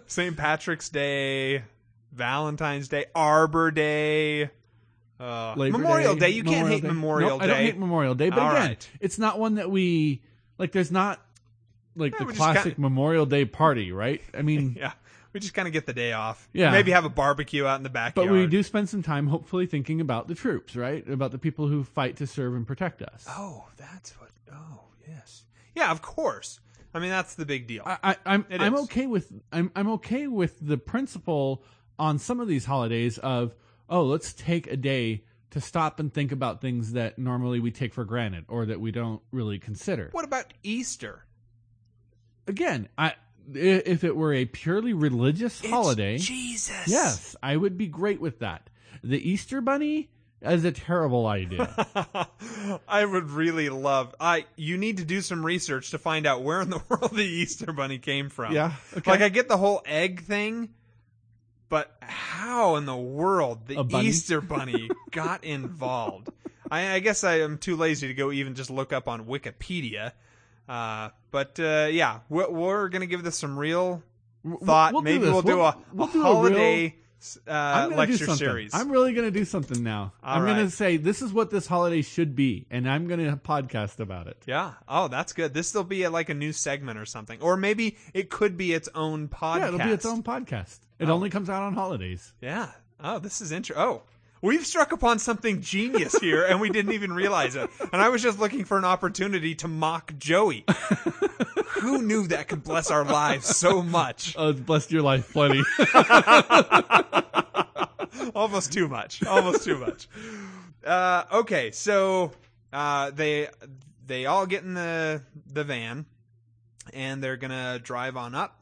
St. Patrick's Day, Valentine's Day, Arbor Day, uh, Memorial Day. You can't hate Memorial Nope, Day. I don't hate Memorial Day, but All again, right. it's not one that we like. There's not like Yeah, the classic kinda- Memorial Day party, right? I mean, yeah, we just kind of get the day off. Yeah. maybe have a barbecue out in the backyard. but we do spend some time, hopefully, thinking about the troops, right? About the people who fight to serve and protect us. Oh, that's what. Oh, yes. Yeah, of course. I mean, that's the big deal. I, I, I'm I'm okay with I'm I'm okay with the principle on some of these holidays of oh let's take a day to stop and think about things that normally we take for granted or that we don't really consider. what about Easter? Again, I if it were a purely religious holiday, Jesus. yes, I would be great with that. The Easter bunny is a terrible idea. I would really love. I you need to do some research to find out where in the world the Easter Bunny came from. Yeah, okay. Like I get the whole egg thing, but how in the world the? Easter Bunny got involved? I, I guess I am too lazy to go even just look up on Wikipedia. Uh, but uh, yeah, we're, we're gonna give this some real thought. we'll do Maybe this. we'll, do We'll- a, we'll a do a holiday real- uh, lecture series. I'm really going to do something now. All I'm going to say this is what this holiday should be, and I'm going to podcast about it. Yeah. Oh, that's good. This will be a, like a new segment or something, or maybe it could be its own podcast. Yeah, it'll be its own podcast. It Oh. only comes out on holidays. Yeah. Oh, this is interesting. Oh, we've struck upon something genius here, and we didn't even realize it. And I was just looking for an opportunity to mock Joey. Who knew that could bless our lives so much? Oh, it's blessed your life plenty. Almost too much. Almost too much. Uh, okay, so uh, they they all get in the the van, and they're gonna drive on up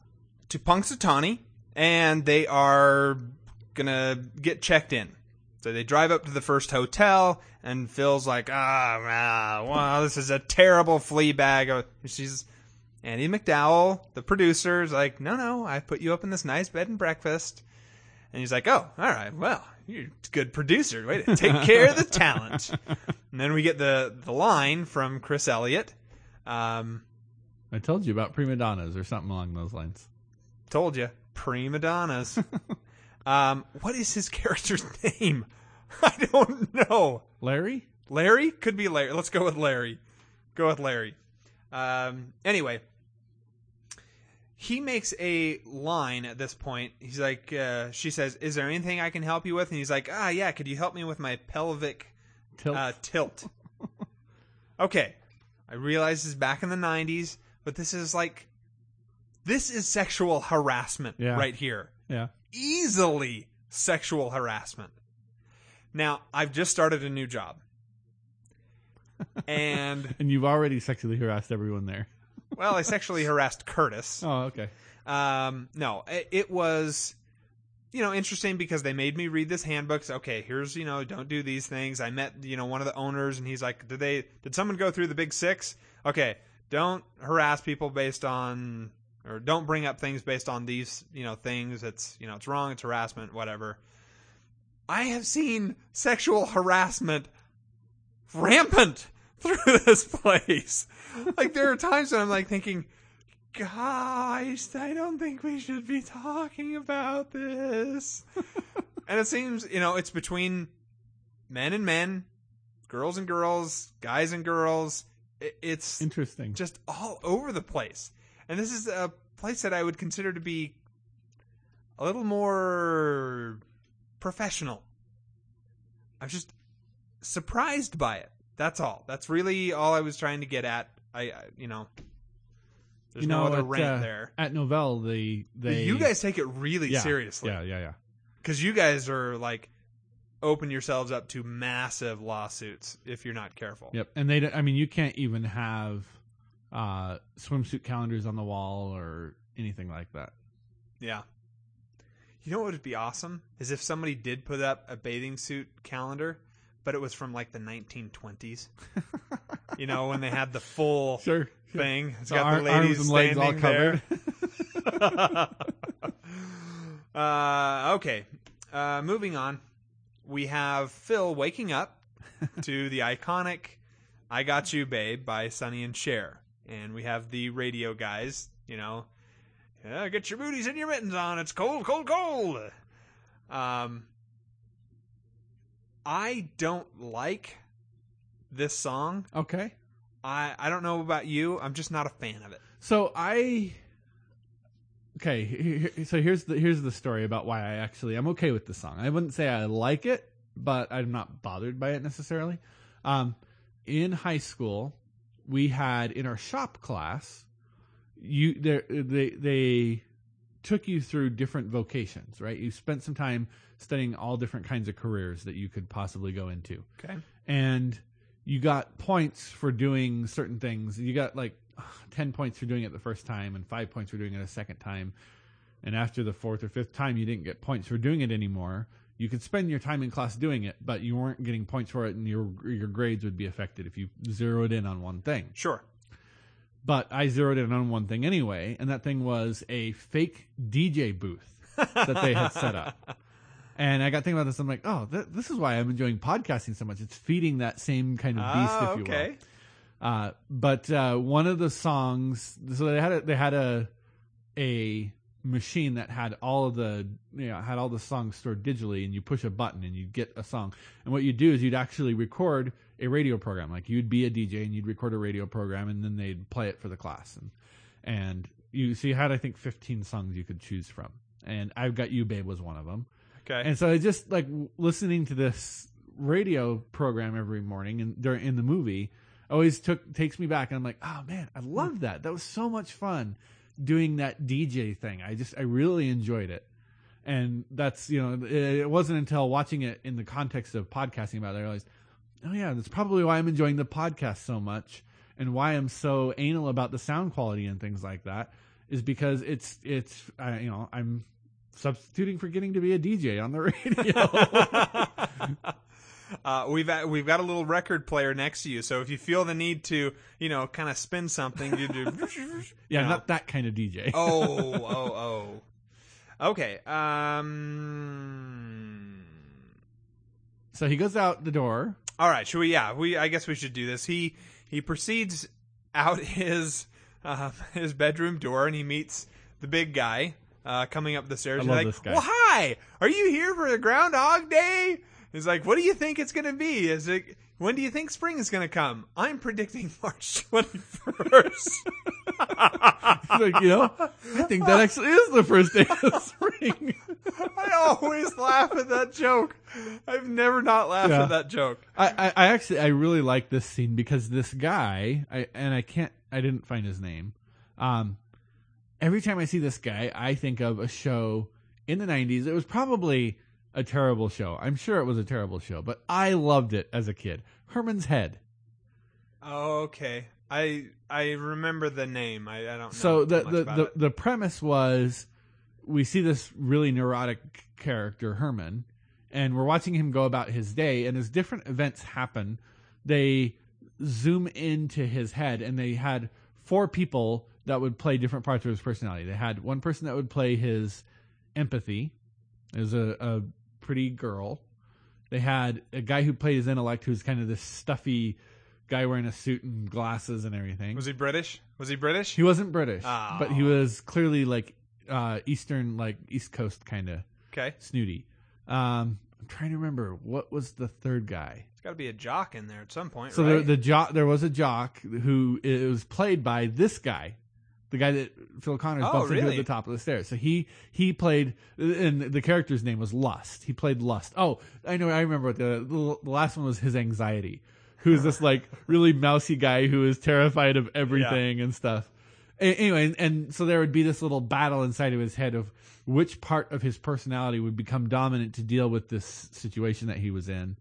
to Punxsutawney, and they are gonna get checked in. So they drive up to the first hotel, and Phil's like, "Ah, ah wow, this is a terrible flea bag." Uh, She's Andie MacDowell, the producer, is like, "No, no, I put you up in this nice bed and breakfast." And he's like, "Oh, all right. Well, you're a good producer. Way to take care of the talent." And then we get the the line from Chris Elliott. Um, I told you about prima donnas or something along those lines. told you, prima donnas. um, what is his character's name? I don't know. Larry? Larry could be Larry. Let's go with Larry. Go with Larry. Um, anyway, he makes a line at this point. He's like, uh, she says, "Is there anything I can help you with?" And he's like, "Ah, yeah. Could you help me with my pelvic Tilt. uh, tilt?" okay, I realize this is back in the '90s, but this is like, this is sexual harassment Yeah. right here yeah. easily sexual harassment. Now, I've just started a new job. And, And you've already sexually harassed everyone there. well, I sexually harassed Curtis. Oh, okay. Um, no, it, it was, you know, interesting because they made me read this handbook. So, okay, here's, you know, don't do these things. I met, you know, one of the owners and he's like, did they, did someone go through the big six? Okay, don't harass people based on, or don't bring up things based on these, you know, things. It's, you know, it's wrong. It's harassment, whatever. I have seen sexual harassment rampant through this place. Like there are times when I'm like thinking, guys, I don't think we should be talking about this. and it seems, you know, it's between men and men, girls and girls, guys and girls. It's Interesting. just all over the place. And this is a place that I would consider to be a little more professional. I'm just surprised by it. That's all. That's really all I was trying to get at. I, I you know, there's you know, no other at, rant uh, there. At Novell, they they you guys take it really yeah, seriously Yeah, yeah, yeah. because you guys are like open yourselves up to massive lawsuits if you're not careful. Yep. And they, I mean, you can't even have uh, swimsuit calendars on the wall or anything like that. Yeah. You know what would be awesome is if somebody did put up a bathing suit calendar, but it was from like the 1920s. you know when they had the full Sure. thing. It's So got the ladies arms and legs all covered. uh, okay. Uh, moving on, we have Phil waking up to the iconic "I Got You, Babe" by Sonny and Cher, and we have the radio guys. You know, yeah, get your booties and your mittens on. It's cold, cold, cold. Um, I don't like this song. okay. I I don't know about you. I'm just not a fan of it. So I okay. So here's the here's the story about why I actually I'm okay with the song. I wouldn't say I like it, but I'm not bothered by it necessarily. Um, in high school, we had in our shop class, you there they they took you through different vocations, right? You spent some time studying all different kinds of careers that you could possibly go into Okay. and you got points for doing certain things. You got like 10 points for doing it the first time and 5 points for doing it a second time. And after the fourth or fifth time you didn't get points for doing it anymore. You could spend your time in class doing it, but you weren't getting points for it and your your grades would be affected if you zeroed in on one thing. Sure. But I zeroed in on one thing anyway, and that thing was a fake DJ booth that they had set up. And I got thinking about this. I'm like, oh, th- this is why I'm enjoying podcasting so much. It's feeding that same kind of beast, Ah, if you okay. will. Uh, but uh, one of the songs, so they had a, they had a a machine that had all of the you know had all the songs stored digitally, and you push a button and you get a song. And what you do is you'd actually record a radio program. Like you'd be a DJ and you'd record a radio program, and then they'd play it for the class. And and you so you had I think 15 songs you could choose from. And I've got you, babe, was one of them. Okay. And so I just like listening to this radio program every morning and during in the movie always took takes me back and I'm like, oh man, I love that. That was so much fun doing that DJ thing. I just I really enjoyed it. And that's you know it, it wasn't until watching it in the context of podcasting about it I realized, oh yeah, that's probably why I'm enjoying the podcast so much and why I'm so anal about the sound quality and things like that is because it's it's uh, you know I'm substituting for getting to be a DJ on the radio. uh, we've got, we've got a little record player next to you, so if you feel the need to, you know, kind of spin something, you do. yeah, you know. not that kind of DJ. Oh, oh, oh, Okay. Um. So he goes out the door. All right. Should we? Yeah. We. I guess we should do this. He he proceeds out his uh, his bedroom door and he meets the big guy uh, coming up the stairs. I He's love like, this guy. "Well, hi. Are you here for the Groundhog Day?" He's like, "What do you think it's gonna be? Is it?" When do you think spring is going to come? I'm predicting March 21st. Like, you know, I think that actually is the first day of spring. I always laugh at that joke. I've never not laughed Yeah. at that joke. I, I, I actually I really like this scene because this guy I and I can't I didn't find his name. Um, every time I see this guy, I think of a show in the '90s. It was probably a terrible show. I'm sure it was a terrible show, but I loved it as a kid. Herman's Head. Oh, okay. I I remember the name. I, I don't know. So the the the, it. the premise was we see this really neurotic character Herman, and we're watching him go about his day, and as different events happen, they zoom into his head, and they had four people that would play different parts of his personality. They had one person that would play his empathy, as a, a pretty girl. They had a guy who played his intellect, who's kind of this stuffy guy wearing a suit and glasses and everything. was he British? Was he British? He wasn't British, Oh. but he was clearly like uh, Eastern, like East Coast kind of okay. snooty. Um, I'm trying to remember what was the third guy. It's got to be a jock in there at some point, So right? the the jock, there was a jock who it was played by this guy, the guy that Phil Connors Oh, bumped into at the top of the stairs. So he he played, and the character's name was Lust. He played Lust. Oh, I know. I remember what the the, last one was his anxiety. Who's this like really mousy guy who is terrified of everything and stuff. A- anyway, and, and so there would be this little battle inside of his head of which part of his personality would become dominant to deal with this situation that he was in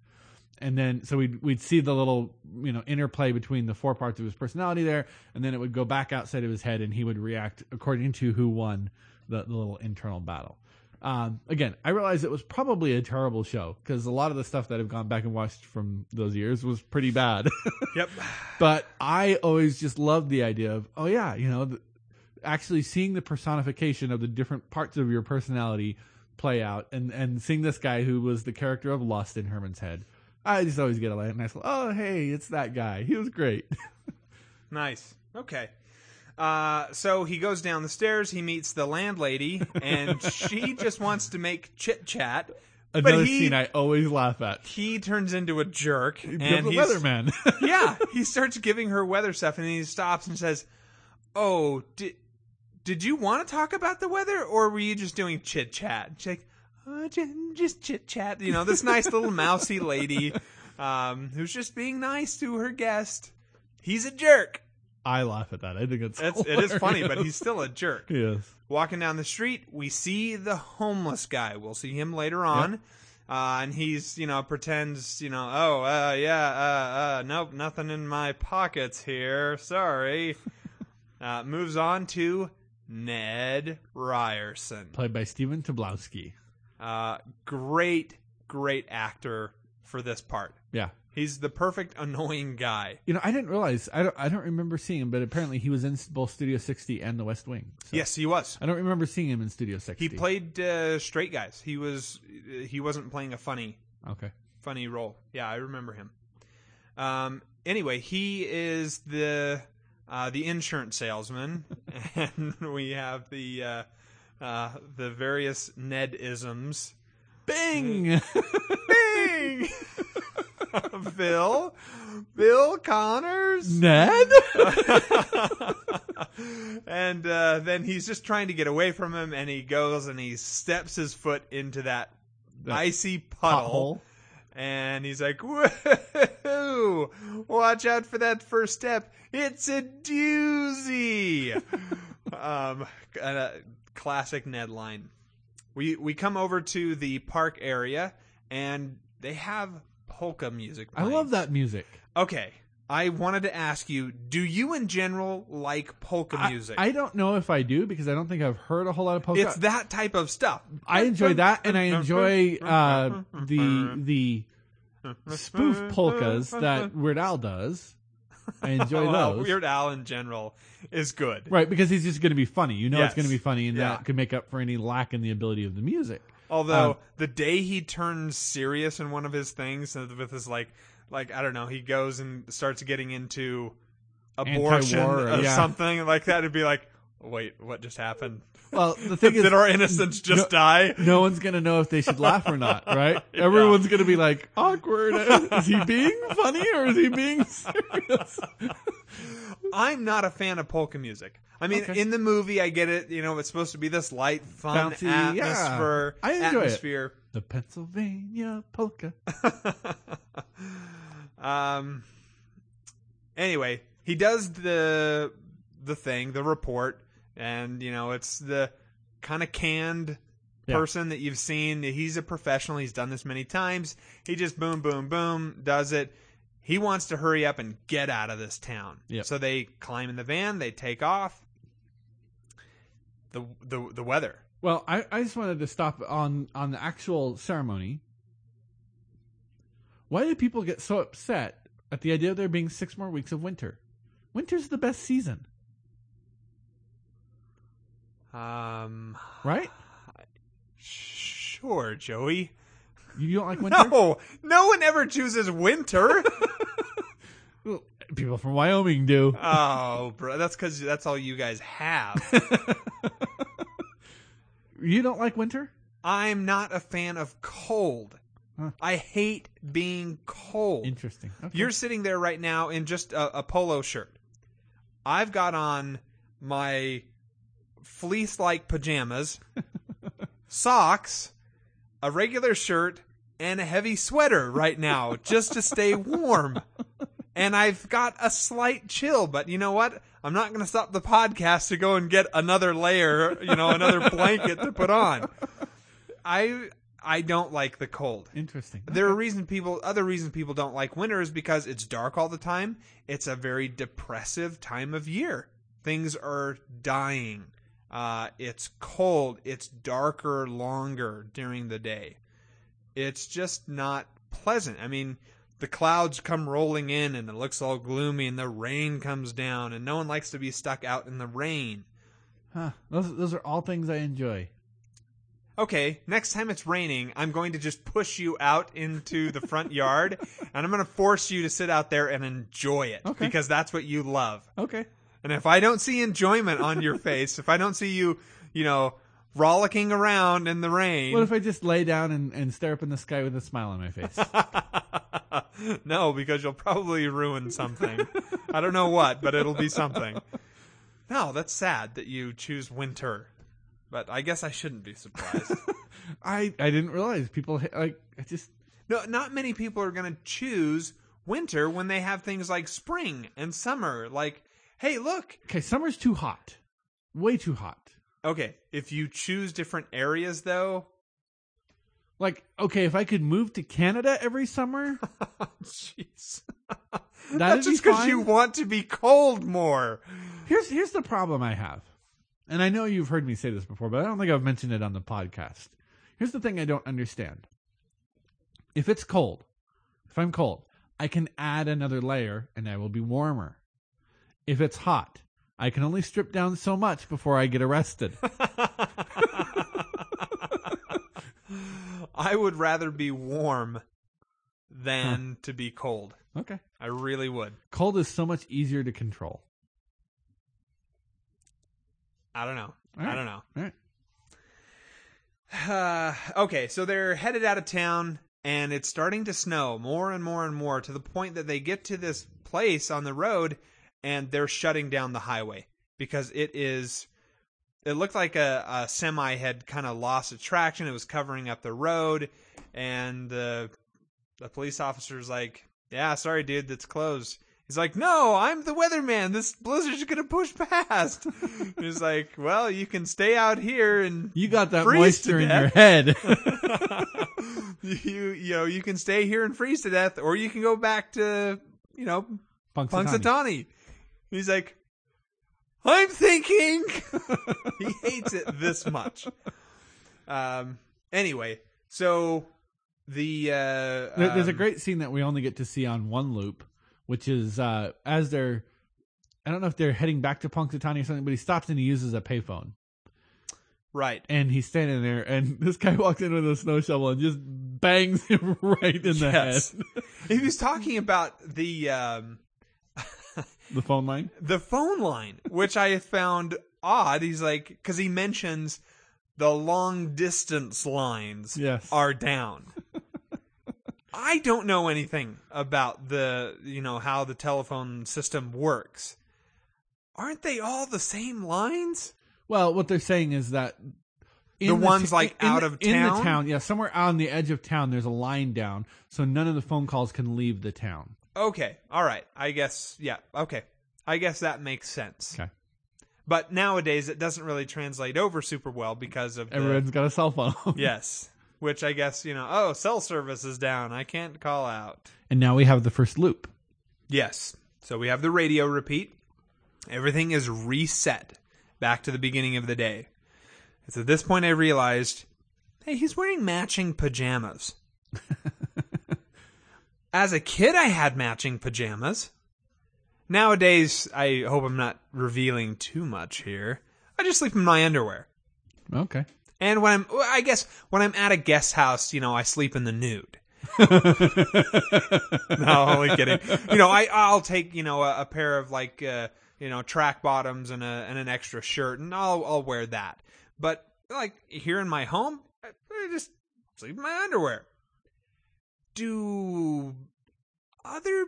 and then so we'd we'd see the little you know interplay between the four parts of his personality there, and then it would go back outside of his head, and he would react according to who won the, the little internal battle. Um, again, I realize it was probably a terrible show because a lot of the stuff that I've gone back and watched from those years was pretty bad. yep. but I always just loved the idea of, oh yeah, you know, th- actually seeing the personification of the different parts of your personality play out, and and seeing this guy who was the character of Lust in Herman's head. I just always get a nice, little, oh hey, it's that guy. He was great. Nice. Okay. Uh, so he goes down the stairs. He meets the landlady, and she just wants to make chit chat. Another he- scene I always laugh at. He turns into a jerk, And he's, weatherman. yeah, he starts giving her weather stuff, and he stops and says, "Oh, did did you want to talk about the weather, or were you just doing chit chat?" She's like, oh, "Just chit chat." You know, this nice little mousy lady um, who's just being nice to her guest. He's a jerk. I laugh at that. I think it's It's, it is funny, but he's still a jerk. yes. Walking down the street, we see the homeless guy. We'll see him later on. Uh, and he's, you know, pretends, you know, oh, uh, yeah, uh, uh, nope, nothing in my pockets here. Sorry. uh, moves on to Ned Ryerson. Played by Stephen Tobolowsky. Uh, great, great actor for this part. Yeah. He's the perfect annoying guy. You know, I didn't realize. I don't. I don't remember seeing him, but apparently he was in both Studio 60 and The West Wing. So Yes, he was. I don't remember seeing him in Studio 60. He played uh, straight guys. He was he wasn't playing a funny Okay. funny role. Yeah, I remember him. Um, anyway, he is the uh, the insurance salesman, and we have the uh, uh, the various Ned isms. Bing. Bing, Bill, Bill Connors, Ned. and uh, then he's just trying to get away from him, and he goes and he steps his foot into that, That icy puddle. Pothole. And he's like, Whoa! Watch out for that first step. It's a doozy. um, a classic Ned line. We we come over to the park area, and they have polka music. I love that music. Okay, I wanted to ask you: Do you, in general, like polka I- music? I, don't know if I do because I don't think I've heard a whole lot of polka. it's that type of stuff. I enjoy that, and I enjoy uh, the the spoof polkas that Weird Al does. I enjoy Well, those. Weird Al in general is good. Right, because he's just going to be funny. You know Yes. it's going to be funny, and Yeah. that can make up for any lack in the ability of the music. Although Um, the day he turns serious in one of his things uh, with his like like I don't know, he goes and starts getting into abortion or yeah. something like that. It'd be like, wait, what just happened? Well, the thing is, Did our innocents just no- die? no one's going to know if they should laugh or not, right? Everyone's going to be like, awkward. Is he being funny or is he being serious? I'm not a fan of polka music. I mean, Okay. in the movie, I get it. You know, it's supposed to be this light, fun Bouncy, yeah. atmosphere. I enjoy it. the Pennsylvania polka. um. Anyway, he does the the thing, the report, and you know it's the kind of canned Yeah. person that you've seen. He's a professional. He's done this many times. He just boom, boom, boom does it. He wants to hurry up and get out of this town. Yep. So they climb in the van. They take off. The the the weather. Well, I, I just wanted to stop on on the actual ceremony. Why do people get so upset at the idea of there being six more weeks of winter? Winter's the best season, Um. right? Sure, Joey. You don't like winter? No, no one ever chooses winter. Well, People from Wyoming do. oh, bro, that's because that's all you guys have. You don't like winter? I'm not a fan of cold. Huh. I hate being cold. Interesting. Okay. You're sitting there right now in just a, a polo shirt. I've got on my fleece-like pajamas, socks, a regular shirt, and a heavy sweater right now just to stay warm. And I've got a slight chill, but you know what? I'm not going to stop the podcast to go and get another layer, you know, another blanket to put on. I I don't like the cold. Interesting. There are reason people other reasons people don't like winter is because it's dark all the time. It's a very depressive time of year. Things are dying. Uh, it's cold. It's darker longer during the day. It's just not pleasant. I mean, the clouds come rolling in and it looks all gloomy and the rain comes down and no one likes to be stuck out in the rain. Huh. Those those are all things I enjoy. okay, next time it's raining, I'm going to just push you out into the front yard and I'm going to force you to sit out there and enjoy it Okay. because that's what you love. Okay. And if I don't see enjoyment on your face, if I don't see you, you know, rollicking around in the rain, What if I just lay down and, and stare up in the sky with a smile on my face? no, because you'll probably ruin something. I don't know what, but it'll be something. No, that's sad that you choose winter. But I guess I shouldn't be surprised. I I didn't realize people like I just No, not many people are going to choose winter when they have things like spring and summer. Like, hey, look. okay. Summer's too hot, way too hot. Okay, if you choose different areas, though, Like okay, if I could move to Canada every summer, jeez, that's just because you want to be cold more. here's here's the problem I have, and I know you've heard me say this before, but I don't think I've mentioned it on the podcast. Here's the thing I don't understand. If it's cold, if I'm cold, I can add another layer and I will be warmer. If it's hot, I can only strip down so much before I get arrested. I would rather be warm than to be cold. Okay. I really would. Cold is so much easier to control. I don't know. All I don't know. All right. Uh, okay, so they're headed out of town, and it's starting to snow more and more and more to the point that they get to this place on the road, and they're shutting down the highway because it is. It looked like a, a semi had kind of lost traction. It was covering up the road, and the the police officer's like, "Yeah, sorry, dude, that's closed." He's like, "No, I'm the weatherman. This blizzard's gonna push past." He's like, "Well, you can stay out here and You got that moisture in your head. you you know you can stay here and freeze to death, or you can go back to you know Punxsutawney. Punxsutawney. He's like, I'm thinking. he hates it this much. Um. Anyway, so the uh, There- There's a um, great scene that we only get to see on one loop which is uh, as they're, I don't know if they're heading back to Punxsutawney or something, but he stops and he uses a payphone. Right. And he's standing there, and this guy walks in with a snow shovel and just bangs him right in the Yes. head. he was talking about the um, The phone line. the phone line, which I found odd. He's like, because he mentions the long distance lines Yes. are down. I don't know anything about the, you know, how the telephone system works. Aren't they all the same lines? Well, what they're saying is that in The ones, ta- like, in out the- of in the town? town, yeah, somewhere on the edge of town, there's a line down, so none of the phone calls can leave the town. Okay, all right. I guess, yeah, okay. I guess that makes sense. Okay, But nowadays, it doesn't really translate over super well because of the, everyone's got a cell phone. yes, which I guess you know. Oh, cell service is down. I can't call out. and now we have the first loop. Yes. So we have the radio repeat. Everything is reset back to the beginning of the day. It's at this point I realized, hey, he's wearing matching pajamas. As a kid, I had matching pajamas. Nowadays, I hope I'm not revealing too much here. I just sleep in my underwear. Okay. And when I'm, I guess when I'm at a guest house, you know, I sleep in the nude. no, only kidding. You know, I I'll take you know a, a pair of like uh, you know track bottoms and a and an extra shirt, and I'll I'll wear that. But like here in my home, I, I just sleep in my underwear. Do other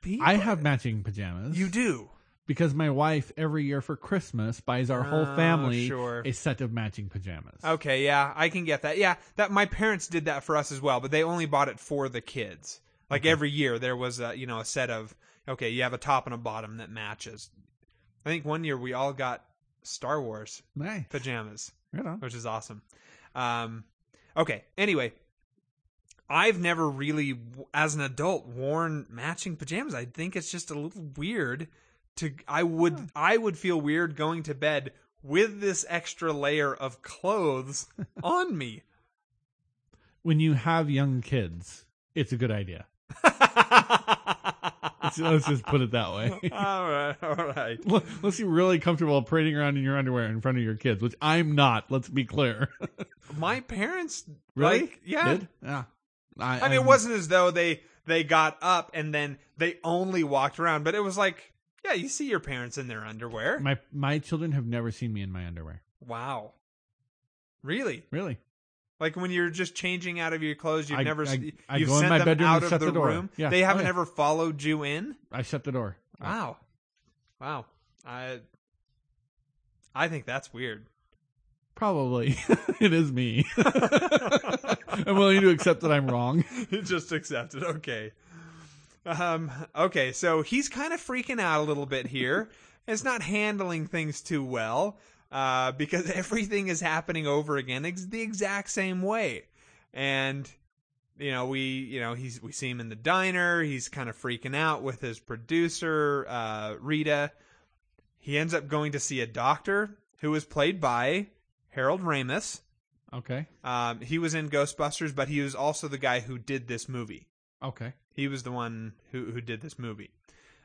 people? I have matching pajamas. You do. because my wife every year for Christmas buys our whole Oh, family sure. a set of matching pajamas. Okay, yeah, I can get that. Yeah, that my parents did that for us as well, but they only bought it for the kids. Like every year, there was a you know a set of okay, you have a top and a bottom that matches. I think one year we all got Star Wars Nice. pajamas, Right which is awesome. Um, okay, anyway, I've never really, as an adult, worn matching pajamas. I think it's just a little weird. To I would I would feel weird going to bed with this extra layer of clothes on me. When you have young kids, it's a good idea. Let's, let's just put it that way. all right, all right. Unless you're really comfortable parading around in your underwear in front of your kids, which I'm not. Let's be clear. My parents, really? like, yeah. Did? Yeah. I, I mean, it wasn't as though they they got up and then they only walked around, but it was like, yeah, you see your parents in their underwear. My my children have never seen me in my underwear. Wow. Really? Really? Like when you're just changing out of your clothes, you've I- never I- I you've go in sent my them bedroom out of shut the, the door. room. Yeah. They Oh, haven't yeah. ever followed you in. I shut the door. Wow. Wow. I I think that's weird. Probably. it is me. I'm willing to accept that I'm wrong. just accept it. Okay. Um, okay, so he's kind of freaking out a little bit here. It's not handling things too well uh, because everything is happening over again ex- the exact same way. And you know, we you know he's we see him in the diner. He's kind of freaking out with his producer uh, Rita. He ends up going to see a doctor who is played by Harold Ramis. Okay. Um, he was in Ghostbusters, but he was also the guy who did this movie. Okay. He was the one who who did this movie.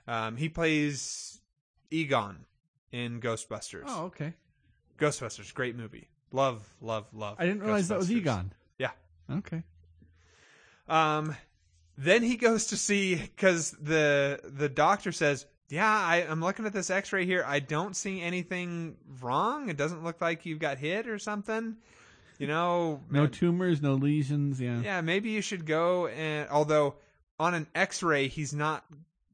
Um, he plays Egon in Ghostbusters. Oh, okay. Ghostbusters, great movie. Love, love, love. I didn't realize that was Egon. Yeah. Okay. Um, then he goes to see because the the doctor says, "Yeah, I, I'm looking at this X-ray here. I don't see anything wrong. It doesn't look like you've got hit or something. You know, No ma- tumors, no lesions. Yeah. yeah, maybe you should go and although on an X-ray he's not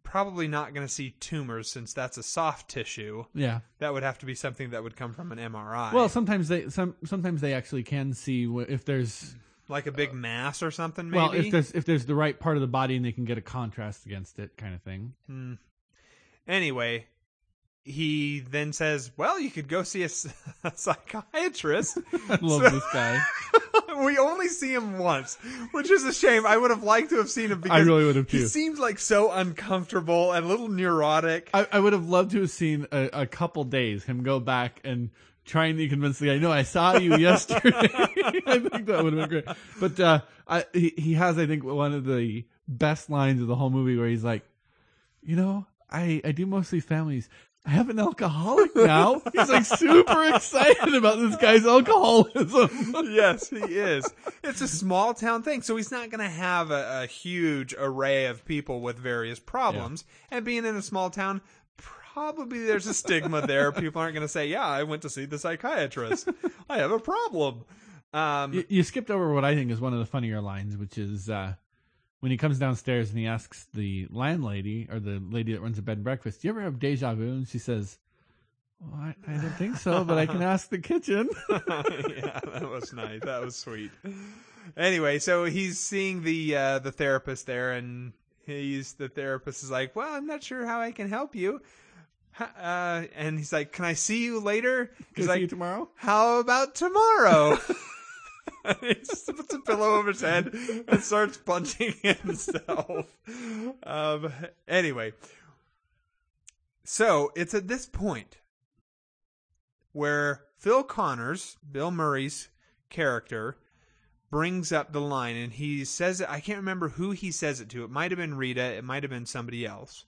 probably not going to see tumors since that's a soft tissue. Yeah. That would have to be something that would come from an MRI. Well, sometimes they some sometimes they actually can see wh- if there's like a big mass or something. Maybe. well if there's if there's the right part of the body and they can get a contrast against it, kind of thing. Hmm. Anyway, he then says, "Well, you could go see a psychiatrist." I love So- this guy. we only see him once, which is a shame. I would have liked to have seen him because really would have he too. seemed like so uncomfortable and a little neurotic. I, I would have loved to have seen a, a couple days him go back and trying to convince the guy. No, I saw you yesterday. I think that would have been great. But uh, I, he he has I think one of the best lines of the whole movie where he's like, you know, I I do mostly families. I have an alcoholic now. He's like super excited about this guy's alcoholism. yes, he is. It's a small town thing, so he's not going to have a, a huge array of people with various problems. And being in a small town, probably there's a stigma there. People aren't going to say, "Yeah, I went to see the psychiatrist. I have a problem." Um, You, you skipped over what I think is one of the funnier lines, which is uh, when he comes downstairs and he asks the landlady or the lady that runs a bed and breakfast, "Do you ever have deja vu?" And she says, well, I, I don't think so, but I can ask the kitchen. yeah, that was nice. That was sweet. Anyway, so he's seeing the uh, the therapist there, and he's the therapist is like, "Well, I'm not sure how I can help you." Uh, and he's like, "Can I see you later?" Can He's I like, see you tomorrow? "How about tomorrow?" he just puts a pillow over his head and starts punching himself. Um, anyway, so it's at this point where Phil Connors, Bill Murray's character, brings up the line and he says it. I can't remember who he says it to. It might have been Rita, it might have been somebody else.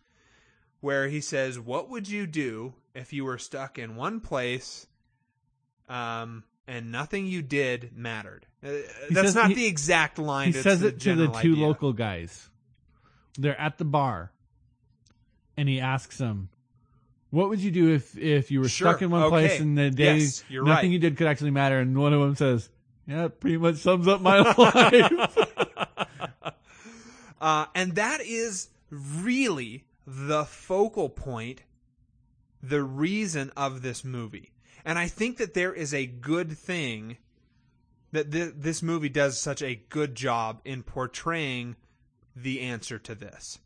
Where he says, What would you do if you were stuck in one place um, and nothing you did mattered? Uh, that's says- not he- the exact line. He says it to the two idea. local guys. They're at the bar, and he asks them, "What would you do if if you were Sure, stuck in one okay. place and the day Yes, nothing right. you did could actually matter?" And one of them says, "Yeah, pretty much sums up my life." uh, and that is really the focal point, the reason of this movie. And I think that there is a good thing that th- this movie does such a good job in portraying the answer to this.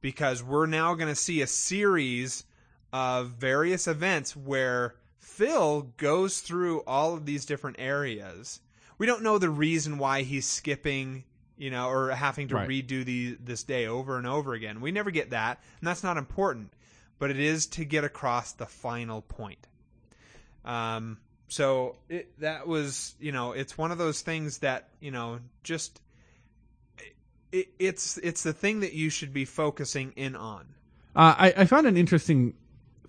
Because we're now going to see a series of various events where Phil goes through all of these different areas. We don't know the reason why he's skipping, you know, or having to Right. redo the this day over and over again. We never get that, and that's not important. But it is to get across the final point. Um, so it, that was, you know, it's one of those things that, you know, just it, it's it's the thing that you should be focusing in on. Uh, I, I found an interesting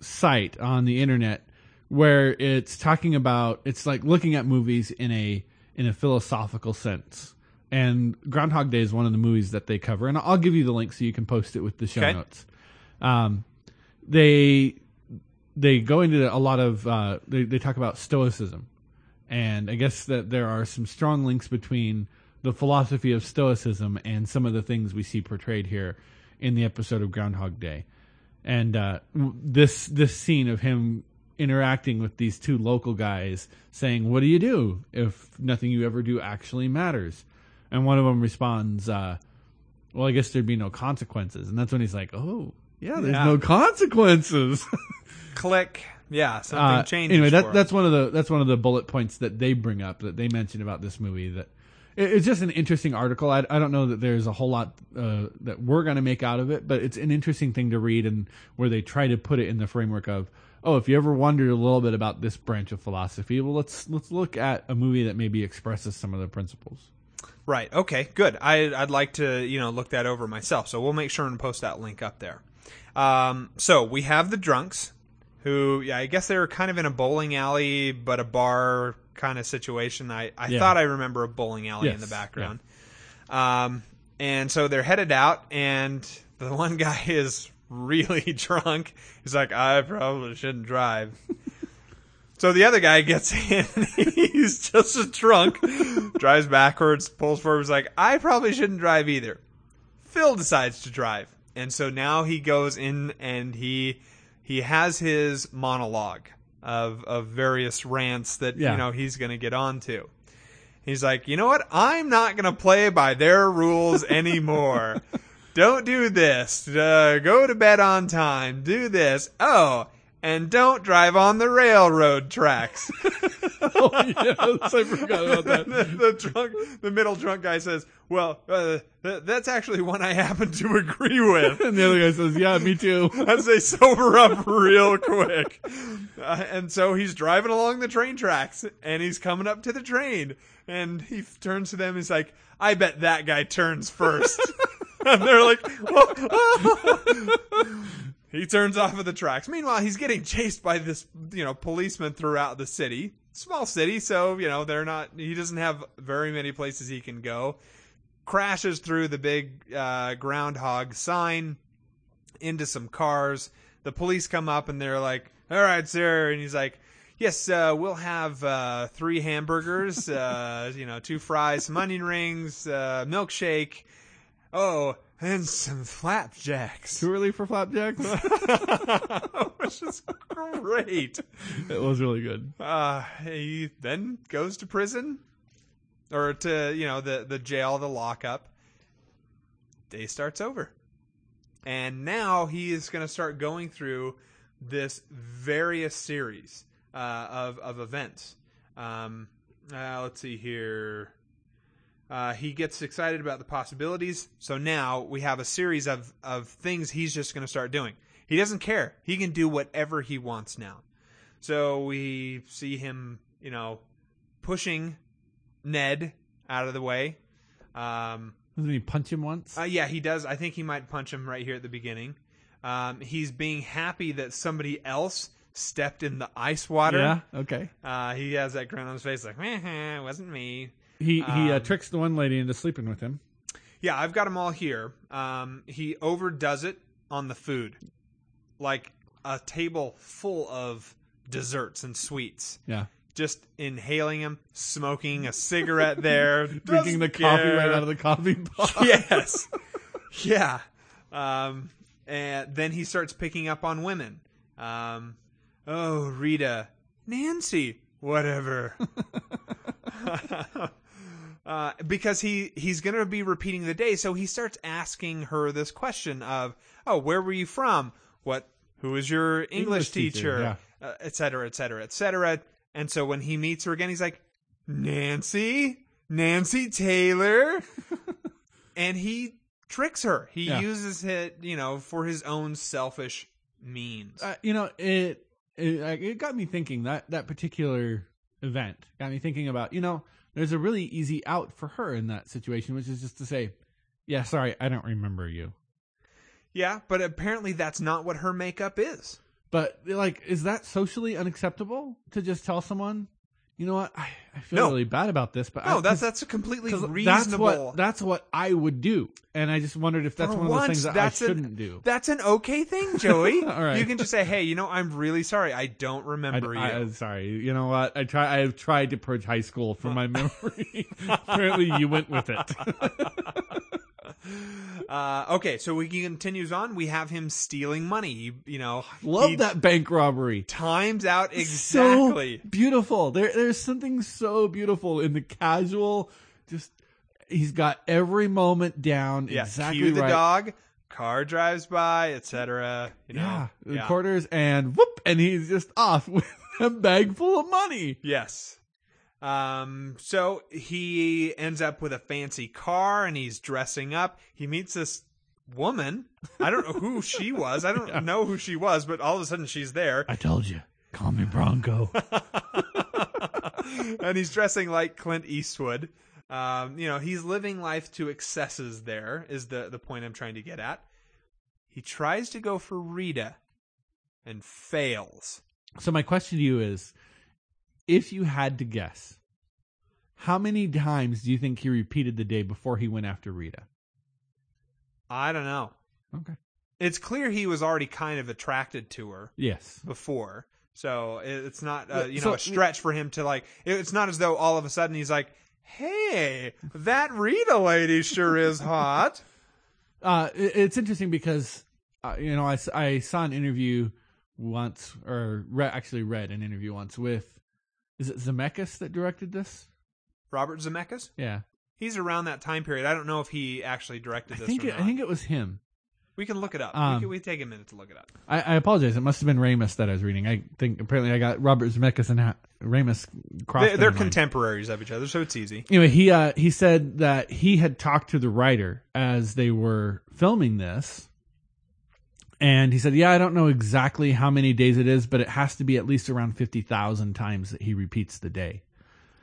site on the internet where it's talking about it's like looking at movies in a in a philosophical sense. And Groundhog Day is one of the movies that they cover, and I'll give you the link so you can post it with the show Okay. notes. Um, they they go into a lot of uh, they they talk about stoicism, and I guess that there are some strong links between the philosophy of stoicism and some of the things we see portrayed here in the episode of Groundhog Day, and uh, this this scene of him interacting with these two local guys, saying, "What do you do if nothing you ever do actually matters?" And one of them responds, uh, "Well, I guess there'd be no consequences," and that's when he's like, "Oh." Yeah, there's Yeah. no consequences. Click, yeah, something Uh, changes. Anyway, that, that's one of the that's one of the bullet points that they bring up that they mention about this movie. That it, it's just an interesting article. I, I don't know that there's a whole lot uh, that we're going to make out of it, but it's an interesting thing to read and where they try to put it in the framework of oh, if you ever wondered a little bit about this branch of philosophy, well, let's let's look at a movie that maybe expresses some of the principles. Right. Okay. Good. I, I'd like to, you know, look that over myself. So we'll make sure and post that link up there. Um, so we have the drunks, who, yeah, I guess they were kind of in a bowling alley, but a bar kind of situation. I, I Yeah. thought I remember a bowling alley in the background. Um, and so they're headed out, and the one guy is really drunk. He's like, I probably shouldn't drive. So the other guy gets in, he's just as drunk, drives backwards, pulls forward, He's like, I probably shouldn't drive either. Phil decides to drive. And so now he goes in and he he has his monologue of of various rants that Yeah. you know he's gonna get onto. He's like, you know what? I'm not gonna play by their rules anymore. don't do this. Uh, go to bed on time. Do this. Oh, and don't drive on the railroad tracks. oh yes, I forgot about that. the, the drunk, the middle drunk guy says, "Well, uh, th- that's actually one I happen to agree with." And the other guy says, "Yeah, me too." As they sober up real quick, uh, and so he's driving along the train tracks, and he's coming up to the train, and he f- turns to them. And He's like, "I bet that guy turns first. and they're like, he turns off of the tracks. Meanwhile, he's getting chased by this, you know, policeman throughout the city. Small city, so you know they're not. He doesn't have very many places he can go. Crashes through the big uh, groundhog sign into some cars. The police come up and they're like, "All right, sir," and he's like. Yes, uh, we'll have uh, three hamburgers, uh, you know, two fries, some onion rings, uh, milkshake. Oh, and some flapjacks. Too early for flapjacks. Which is great. it was really good. Uh, he then goes to prison, or to you know the the jail, the lockup. Day starts over, and now he is going to start going through this various series uh, of of events. Um, uh, let's see here. Uh, he gets excited about the possibilities. So now we have a series of, of things he's just going to start doing. He doesn't care. He can do whatever he wants now. So we see him, you know, pushing Ned out of the way. Um, Doesn't he punch him once? uh, yeah, he does. I think he might punch him right here at the beginning. Um, he's being happy that somebody else stepped in the ice water. yeah. Okay. Uh, he has that grin on his face, like, it wasn't me. He he uh, Um, tricks the one lady into sleeping with him. Yeah, I've got them all here. Um, he overdoes it on the food, like a table full of desserts and sweets. Yeah. Just inhaling them, smoking a cigarette there, Drinking the coffee right out of the coffee pot. yes, yeah. Um, and then he starts picking up on women. Um, oh, Rita, Nancy, whatever. uh, because he he's going to be repeating the day, so he starts asking her this question of, "Oh, where were you from? What? Who was your English, English teacher, Etc. Etc. et cetera, et cetera, et cetera." And so when he meets her again, he's like, "Nancy, Nancy Taylor," and he tricks her. He Yeah. uses it, you know, for his own selfish means. Uh, you know, it, it it got me thinking that that particular event got me thinking about you know there's a really easy out for her in that situation, which is just to say, yeah, sorry, I don't remember you. yeah, but apparently that's not what her makeup is. But like, is that socially unacceptable to just tell someone? You know what? I, I feel No. really bad about this, but No, I, that's that's a completely reasonable. That's what that's what I would do, and I just wondered if that's For one of the things that that's I shouldn't do. That's an okay thing, Joey. All right. You can just say, "Hey, you know, I'm really sorry. I don't I, remember you." I, am sorry. You know what? I try. I've tried to purge high school from my memory. Apparently, you went with it. Uh, okay, so he continues on. We have him stealing money. He, you know, Love that bank robbery. times out exactly. So beautiful. There, there's something so beautiful in the casual. Just he's got every moment down yeah, exactly cue the right. dog. Car drives by, etc. You know, Yeah, the yeah. quarters and whoop, and he's just off with a bag full of money. Yes. Um, so he ends up with a fancy car and he's dressing up. He meets this woman. I don't know who she was. I don't know who she was, but all of a sudden she's there. I told you, call me Bronco. and he's dressing like Clint Eastwood. Um, you know, he's living life to excesses there is the, the point I'm trying to get at. He tries to go for Rita and fails. So my question to you is, if you had to guess, how many times do you think he repeated the day before he went after Rita? I don't know. Okay. It's clear he was already kind of attracted to her. Yes. before. So it's not, uh, you so- know, a stretch for him to like. It's not as though all of a sudden he's like, "Hey, that Rita lady sure is hot." Uh, it's interesting because uh, you know I, I saw an interview once, or re- actually read an interview once with is it Zemeckis that directed this? Robert Zemeckis. Yeah, He's around that time period. I don't know if he actually directed I this. think it, I think it was him. we can look it up. Um, we, can, we take a minute to look it up. I, I apologize. It must have been Ramis that I was reading. I think apparently I got Robert Zemeckis and ha- Ramis crossed. They, they're, contemporaries of each other, so it's easy. anyway, he uh, he said that he had talked to the writer as they were filming this, and he said, "Yeah, I don't know exactly how many days it is, but it has to be at least around fifty thousand times that he repeats the day."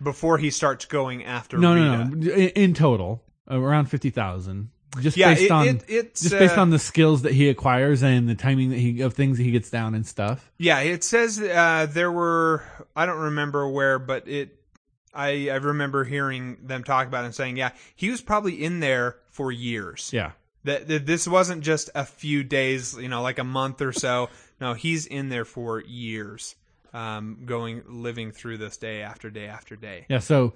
Before he starts going after No, Rita. no, no. In, in total, around fifty thousand. just Yeah, based it- on it- it's, just based uh, on the skills that he acquires and the timing that he of things that he gets down and stuff. Yeah, it says uh, there were I don't remember where, but it I I remember hearing them talk about it and saying, yeah, he was probably in there for years. Yeah, That, that this wasn't just a few days, you know, like a month or so. No, he's in there for years, um, going living through this day after day after day, yeah. So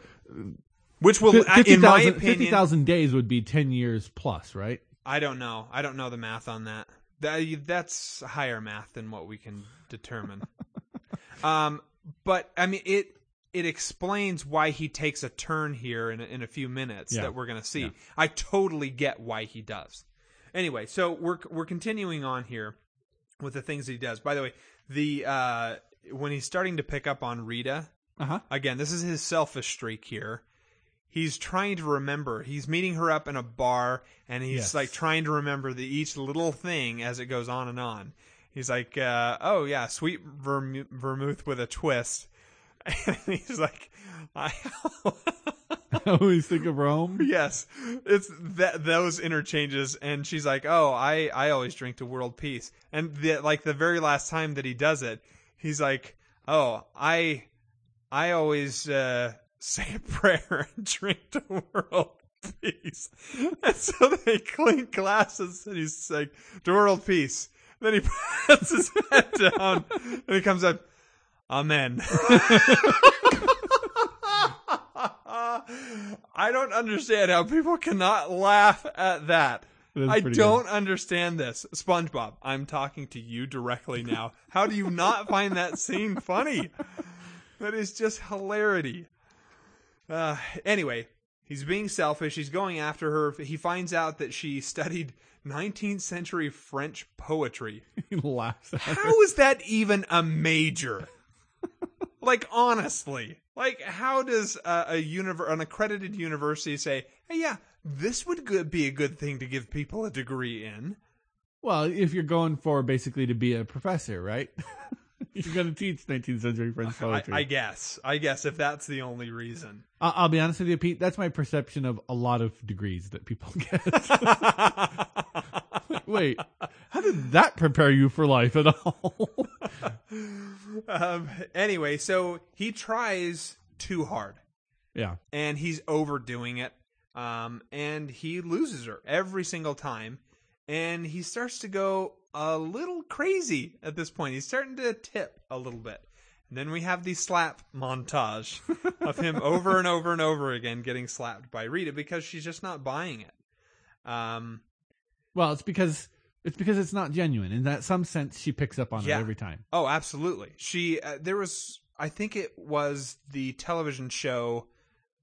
which will, fifty in my opinion, fifty thousand days would be ten years plus, right? I don't know. I don't know the math on that. that that's higher math than what we can determine. um, but I mean, it it explains why he takes a turn here in a, in a few minutes Yeah. that we're going to see. Yeah. I totally get why he does. Anyway, so we're we're continuing on here with the things that he does. By the way, the uh, when he's starting to pick up on Rita, Uh huh. again, this is his selfish streak here. He's trying to remember. He's meeting her up in a bar, and he's Yes. like trying to remember the each little thing as it goes on and on. He's like, uh, "Oh yeah, sweet vermu- vermouth with a twist," and he's like, "I." Always think of Rome. yes, it's that those interchanges, and she's like, "Oh, I I always drink to world peace," and the, like the very last time that he does it, he's like, "Oh, I I always uh, say a prayer and drink to world peace," and so they clink glasses, and he's like, "To world peace." Then he puts his head down, and he comes up, "Amen." I don't understand how people cannot laugh at that. I don't understand this. SpongeBob, I'm talking to you directly now. How do you not find that scene funny? That is just hilarity. Uh, anyway, he's being selfish. He's going after her. He finds out that she studied 19th century French poetry. He laughs at her. How is that even a major? Like honestly, like how does uh, a univer- an accredited university say, "Hey, yeah, this would good- be a good thing to give people a degree in"? Well, if you're going for basically to be a professor, right? you're going to teach 19th century French poetry. I guess. I guess if that's the only reason. I- I'll be honest with you, Pete. That's my perception of a lot of degrees that people get. Wait, how did that prepare you for life at all? um, anyway, so he tries too hard. yeah, and he's overdoing it. Um, and he loses her every single time. And he starts to go a little crazy at this point. He's starting to tip a little bit. And then we have the slap montage of him over and over and over again getting slapped by Rita because she's just not buying it. Um, well, it's because it's because it's not genuine. In that some sense, she picks up on Yeah. it every time. Oh, absolutely. She uh, there was I think it was the television show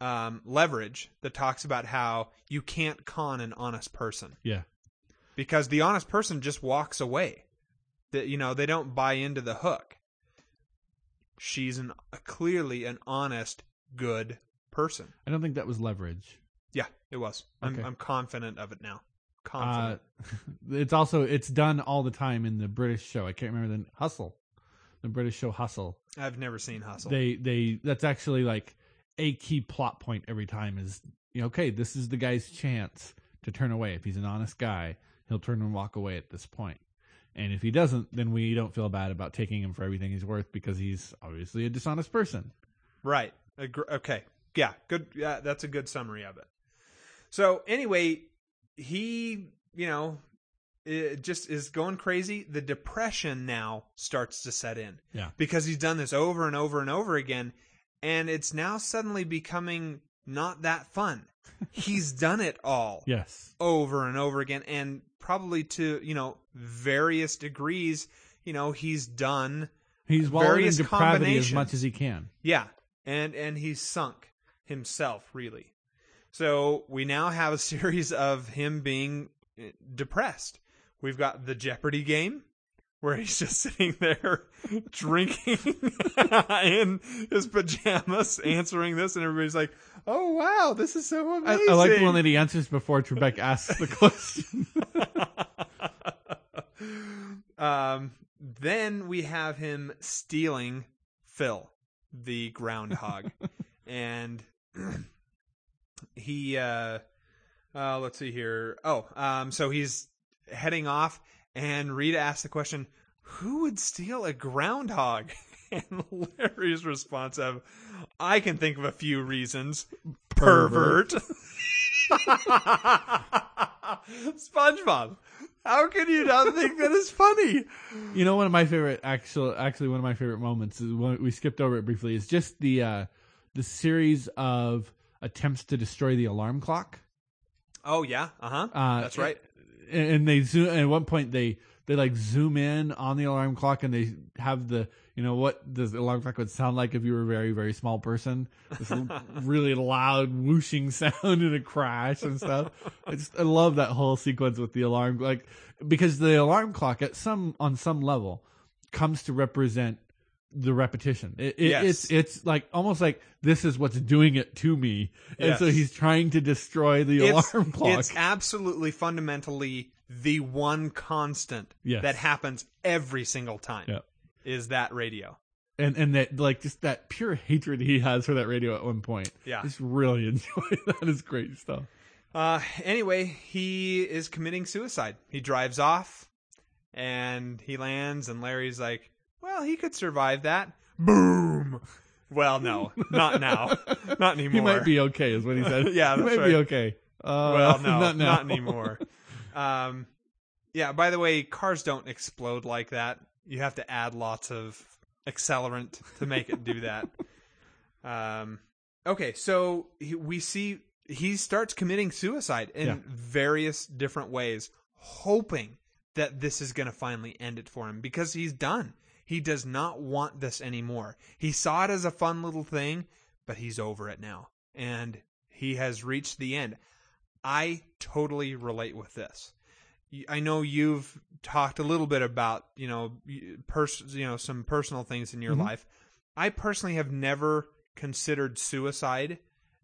um, Leverage that talks about how you can't con an honest person Yeah, because the honest person just walks away. That you know they don't buy into the hook. She's an clearly an honest, good person. I don't think that was leverage. Yeah, it was. I'm I'm confident of it now. Uh, it's also it's done all the time in the British show. I can't remember the Hustle, the British show Hustle. I've never seen Hustle. They they that's actually like a key plot point every time is you know okay this is the guy's chance to turn away. If he's an honest guy, he'll turn and walk away at this point. And if he doesn't, then we don't feel bad about taking him for everything he's worth because he's obviously a dishonest person. Right. Okay. Yeah. Good. Yeah, that's a good summary of it. So anyway, he, you know, it just is going crazy. The depression now starts to set in. Yeah. Because he's done this over and over and over again, and it's now suddenly becoming not that fun. he's done it all Yes. over and over again, and probably to you know various degrees. You know, he's done He's wallowed in Various depravity as much as he can. yeah, and and he's sunk himself really. So we now have a series of him being eh, depressed. We've got the Jeopardy game where he's just sitting there drinking in his pajamas, answering this, and everybody's like, "Oh wow, this is so I, amazing!" I like the one that he answers before Trebek asks the question. um, then we have him stealing Phil, the groundhog, and he uh, Uh, let's see here. Oh, um, so he's heading off, and Rita asks the question, "Who would steal a groundhog?" And Larry's response of, "I can think of a few reasons. Pervert." SpongeBob, how can you not think that is funny? You know, one of my favorite, actual, actually, one of my favorite moments is when we skipped over it briefly. Is just the uh, the series of attempts to destroy the alarm clock. Oh yeah, uh-huh. Uh, That's right. And, and they zoom. And at one point, they they like zoom in on the alarm clock, and they have the you know what the alarm clock would sound like if you were a very very small person. This really loud whooshing sound and a crash and stuff. I just I love that whole sequence with the alarm like because the alarm clock at some on some level comes to represent the repetition. It, it, Yes. It's it's like almost like this is what's doing it to me, and so he's trying to destroy the it's, alarm clock. it's absolutely fundamentally the one constant Yes. that happens every single time Yeah. is that radio. and and that like just that pure hatred he has for that radio at one point. Yeah. just really enjoy that. Is great stuff. Uh, anyway, he is committing suicide. He drives off and he lands, and Larry's like, well, he could survive that. Boom. Well, no, not now. Not anymore. He might be okay, is what he said. Yeah, he might be okay. Uh, Well, no, not not, anymore. Um, yeah. By the way, cars don't explode like that. You have to add lots of accelerant to make it do that. Um, okay, so we see he starts committing suicide in Yeah. various different ways, hoping that this is going to finally end it for him because he's done. He does not want this anymore. He saw it as a fun little thing, but he's over it now. And he has reached the end. I totally relate with this. I know you've talked a little bit about, you know, pers- you know, some personal things in your Mhm. life. I personally have never considered suicide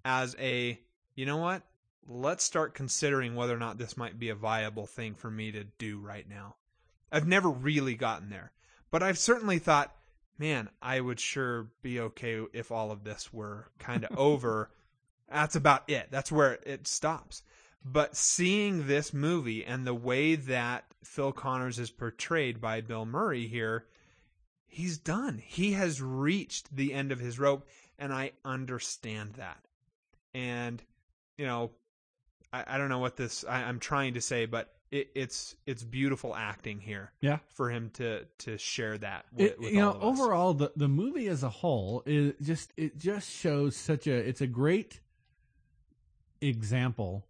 as a, you know what? Let's start considering whether or not this might be a viable thing for me to do right now. I've never really gotten there, but I've certainly thought, man, I would sure be okay if all of this were kind of over. That's about it. That's where it stops. But seeing this movie and the way that Phil Connors is portrayed by Bill Murray here, he's done. He has reached the end of his rope, and I understand that. And you know, I, I don't know what this I, I'm trying to say, but it, it's it's beautiful acting here Yeah. for him to to share that. With, It, with you know, overall, the the movie as a whole is just it just shows such a it's a great example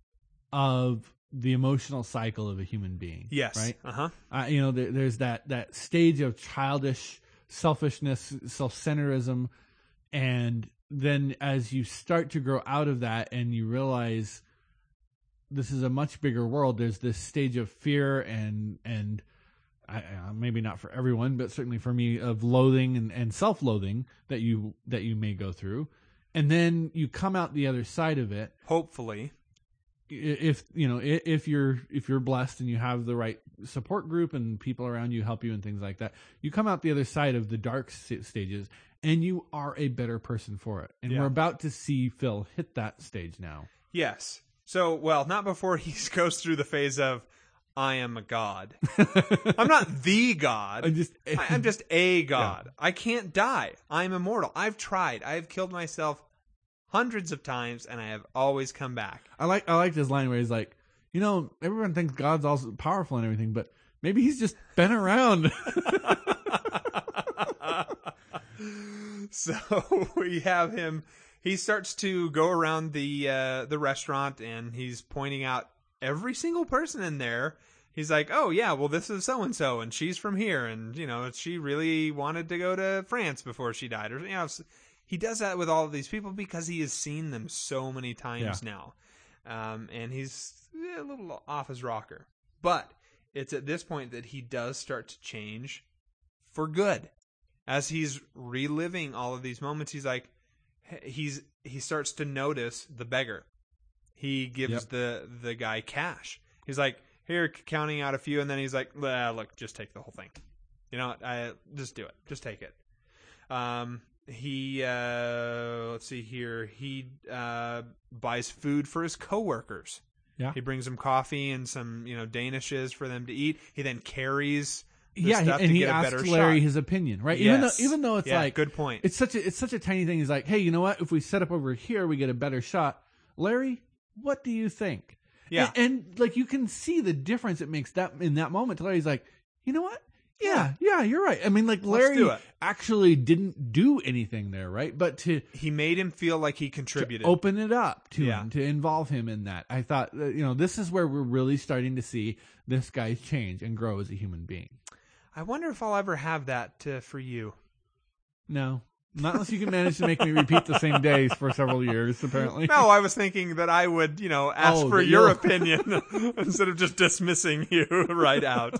of the emotional cycle of a human being. yes, Right. uh huh, uh, you know, there, there's that that stage of childish selfishness, self-centerism, and then as you start to grow out of that, and you realize this is a much bigger world. There's this stage of fear and and I, uh, maybe not for everyone, but certainly for me, of loathing and, and self-loathing that you that you may go through, and then you come out the other side of it hopefully, if you know if you're if you're blessed and you have the right support group and people around you help you and things like that you come out the other side of the dark stages and you are a better person for it and Yeah. we're about to see phil hit that stage now yes. So, well, not before he goes through the phase of I am a god. I'm not the god. i just I- I'm just a god. I can't die. I'm immortal. I've tried. I've killed myself hundreds of times, and I have always come back. i like i like this line where he's like you know everyone thinks god's also powerful and everything but maybe he's just been around so we have him. He starts to go around the uh, the restaurant, and he's pointing out every single person in there. He's like, "Oh yeah, well this is so and so, and she's from here, and you know she really wanted to go to France before she died." Or you know, he does that with all of these people because he has seen them so many times now, um, and he's a little off his rocker. But it's at this point that he does start to change for good as he's reliving all of these moments he's like he's he starts to notice the beggar. He gives Yep. the the guy cash. He's like here counting out a few and then he's like "Well, look just take the whole thing. You know I just do it. Just take it. Um he uh let's see here. He uh buys food for his coworkers. Yeah. He brings them coffee and some, you know, danishes for them to eat. He then carries yeah, stuff and he get a better Larry shot. his opinion, right? Even though even though it's Yeah, like good point. It's such a it's such a tiny thing. He's like, hey, you know what? If we set up over here, we get a better shot. Larry, what do you think? Yeah. and, and, like you can see the difference it makes that in that moment. Larry's like, you know what? Yeah, yeah, you're right. I mean, like Larry actually didn't do anything there, right? But to he made him feel like he contributed. open it up to Yeah. him, to involve him in that. I thought, uh, you know, this is where we're really starting to see this guy change and grow as a human being. I wonder if I'll ever have that uh, for you. No, not unless you can manage to make me repeat the same days for several years. Apparently, No, I was thinking that I would, you know, ask Oh, for your you're- opinion instead of just dismissing you right out.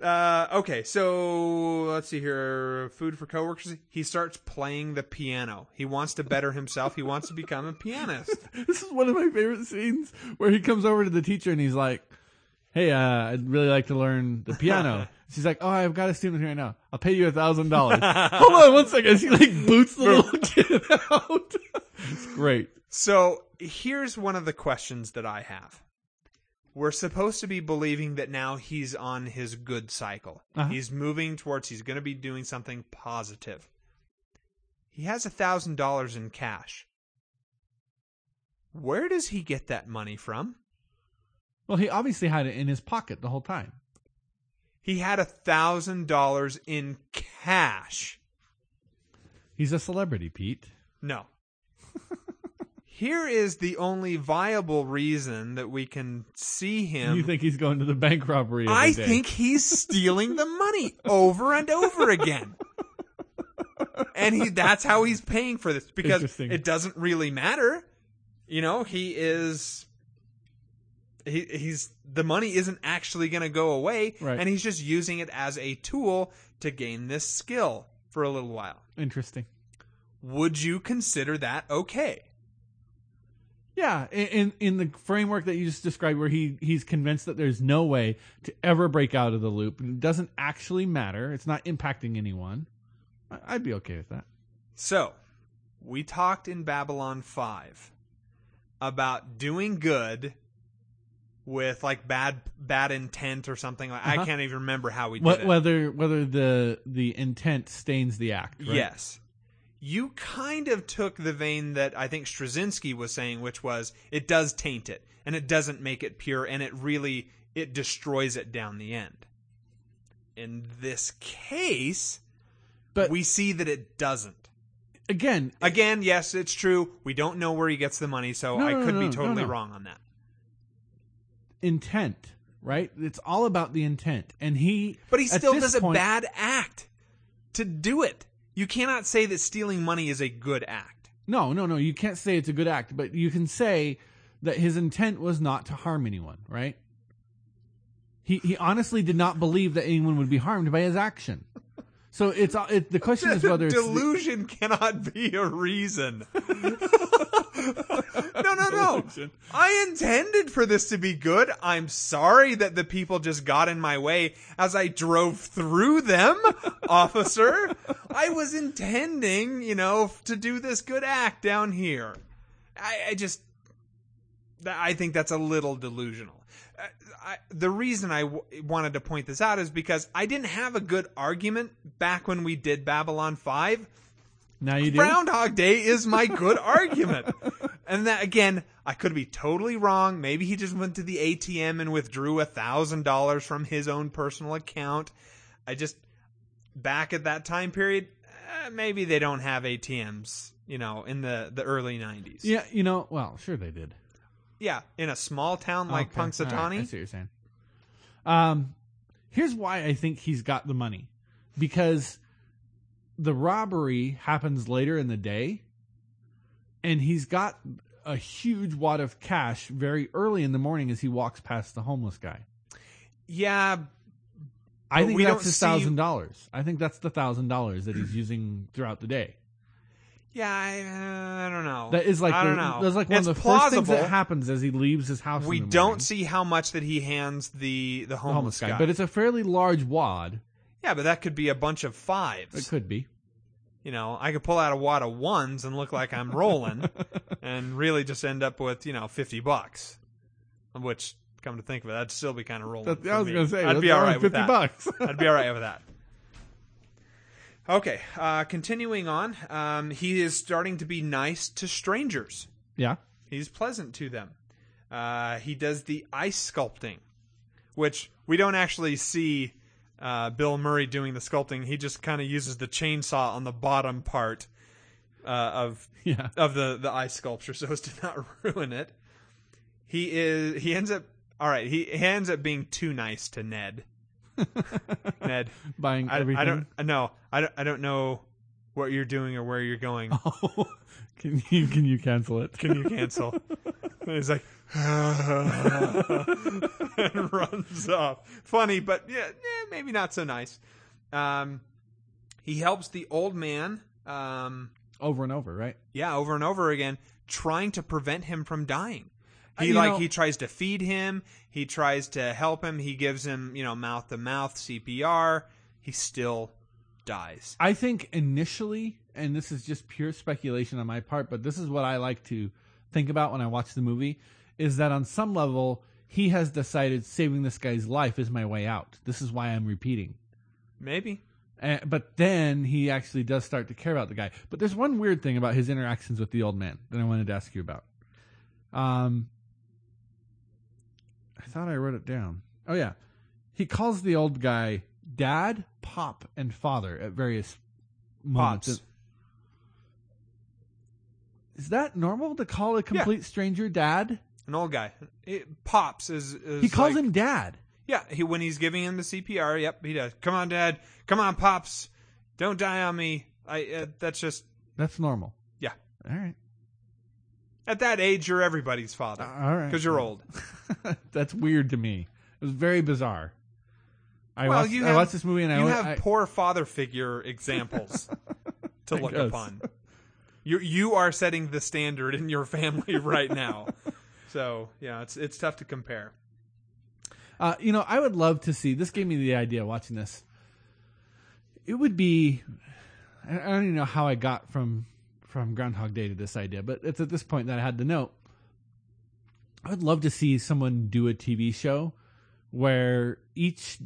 Uh, okay, so let's see here. Food for coworkers. He starts playing the piano. He wants to better himself. He wants to become a pianist. this is one of my favorite scenes where he comes over to the teacher and he's like, "Hey, uh, I'd really like to learn the piano." She's like, "Oh, I've got a student here right now. I'll pay you a thousand dollars." Hold on one second. She like boots the little kid out. it's great. So here's one of the questions that I have. We're supposed to be believing that now he's on his good cycle. Uh-huh. He's moving towards he's going to be doing something positive. He has a thousand dollars in cash. Where does he get that money from? Well, he obviously had it in his pocket the whole time. He had a thousand dollars in cash. He's a celebrity, Pete. No. Here is the only viable reason that we can see him. you think he's going to the bank robbery? I day. think he's stealing the money over and over again. And he that's how he's paying for this because it doesn't really matter. You know, he is he he's the money isn't actually going to go away Right. and he's just using it as a tool to gain this skill for a little while. interesting. Would you consider that okay? Yeah, in, in the framework that you just described, where he he's convinced that there's no way to ever break out of the loop, and it doesn't actually matter. It's not impacting anyone. I'd be okay with that. So, we talked in Babylon 5 about doing good with like bad bad intent or something like I Uh-huh. can't even remember how we did What, it. whether whether the the intent stains the act. Right? Yes. You kind of took the vein that I think Straczynski was saying which was it does taint it and it doesn't make it pure and it really it destroys it down the end. In this case, but we see that it doesn't. again, Again, yes, it's true. We don't know where he gets the money, so No, I could no, be no, totally no. wrong on that. Intent. Right? It's all about the intent, and he. But he still does a bad act to do it. You cannot say that stealing money is a good act. No, no, no. You can't say it's a good act, but you can say that his intent was not to harm anyone, right? He he honestly did not believe that anyone would be harmed by his action. So it's uh, it, the question is whether it's the- Delusion cannot be a reason. no, no, no. I intended for this to be good. I'm sorry that the people just got in my way as I drove through them, officer. I was intending, you know, to do this good act down here. I, I just, I think that's a little delusional. Uh, I, the reason I w- wanted to point this out is because I didn't have a good argument back when we did Babylon 5. now you do. Groundhog Day is my good argument. And that again, I could be totally wrong. Maybe he just went to the ATM and withdrew a thousand dollars from his own personal account. I just back at that time period, eh, maybe they don't have ATMs. You know, in the the early '90s. Yeah, you know. Well, sure they did. Yeah, in a small town like Okay, all right, I see what you're saying. Um, here's why I think he's got the money, because the robbery happens later in the day, and he's got a huge wad of cash very early in the morning as he walks past the homeless guy. Yeah, I think that's his thousand dollars. I think that's the thousand dollars that he's using throughout the day. yeah, I, uh, I don't know. That is like I don't know. that's like one It's of the first things that happens as he leaves his house. We the don't see how much that he hands the the the homeless, homeless guy, guy. but it's a fairly large wad. yeah, but that could be a bunch of fives. It could be. You know, I could pull out a wad of ones and look like I'm rolling, and really just end up with you know fifty bucks. which, come to think of it, that'd still be kind of rolling. That- I was gonna say I'd be all right around right with fifty that. bucks. I'd be all right with that. Okay, uh, continuing on, um, he is starting to be nice to strangers. yeah. He's pleasant to them. Uh, he does the ice sculpting, which we don't actually see uh, Bill Murray doing the sculpting. He just kind of uses the chainsaw on the bottom part uh, of Yeah. of the the ice sculpture so as to not ruin it. He is he ends up all right. He, he ends up being too nice to Ned. Ned, Buying I, everything. I don't no, I don't I don't know what you're doing or where you're going. Oh, can you can you cancel it? Can you cancel? he's like, and runs off. Funny, but yeah, eh, maybe not so nice. Um, he helps the old man. Um, over and over, right? yeah, over and over again, trying to prevent him from dying. He you like know- he tries to feed him. He tries to help him. He gives him, you know, mouth to mouth CPR. He still dies. I think initially, and this is just pure speculation on my part, but this is what I like to think about when I watch the movie, is that on some level he has decided saving this guy's life is my way out. This is why I'm repeating. Maybe. Uh, but then he actually does start to care about the guy. But there's one weird thing about his interactions with the old man that I wanted to ask you about. Um, I thought I wrote it down. Oh yeah, he calls the old guy dad, pop, and father at various moments. Pops. Is that normal to call a complete stranger dad? An old guy. It, Pops is, is He calls like- him dad. Yeah, he when he's giving him the CPR. Yep, he does. Come on, Dad. Come on, pops. Don't die on me. I. Uh, that's just. That's normal. Yeah. All right. At that age, you're everybody's father All right. because you're old. That's weird to me. It was very bizarre. I Well, watched, you I have- watched this movie and I you have I, poor father figure examples to look upon. You you are setting the standard in your family right now. So yeah, it's it's tough to compare. Uh, you know, I would love to see. This gave me the idea watching this. It would be. I don't even know how I got from from Groundhog Day to this idea, but it's at this point that I had the note. I would love to see someone do a TV show where each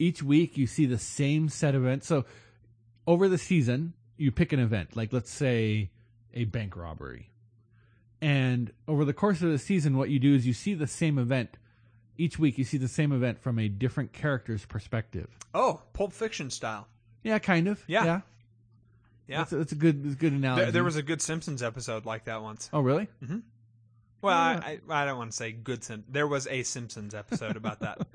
each week you see the same set of events. So over the season, you pick an event, like let's say a bank robbery. And over the course of the season, what you do is you see the same event each week. You see the same event from a different character's perspective. Oh, Pulp Fiction style. Yeah, kind of. Yeah. yeah. Yeah, That's a, that's a good, that's a good analogy. there, there was a good Simpsons episode like that once. Oh, really? Well, Yeah. I, I I don't want to say good. Sim- there was a Simpsons episode about that.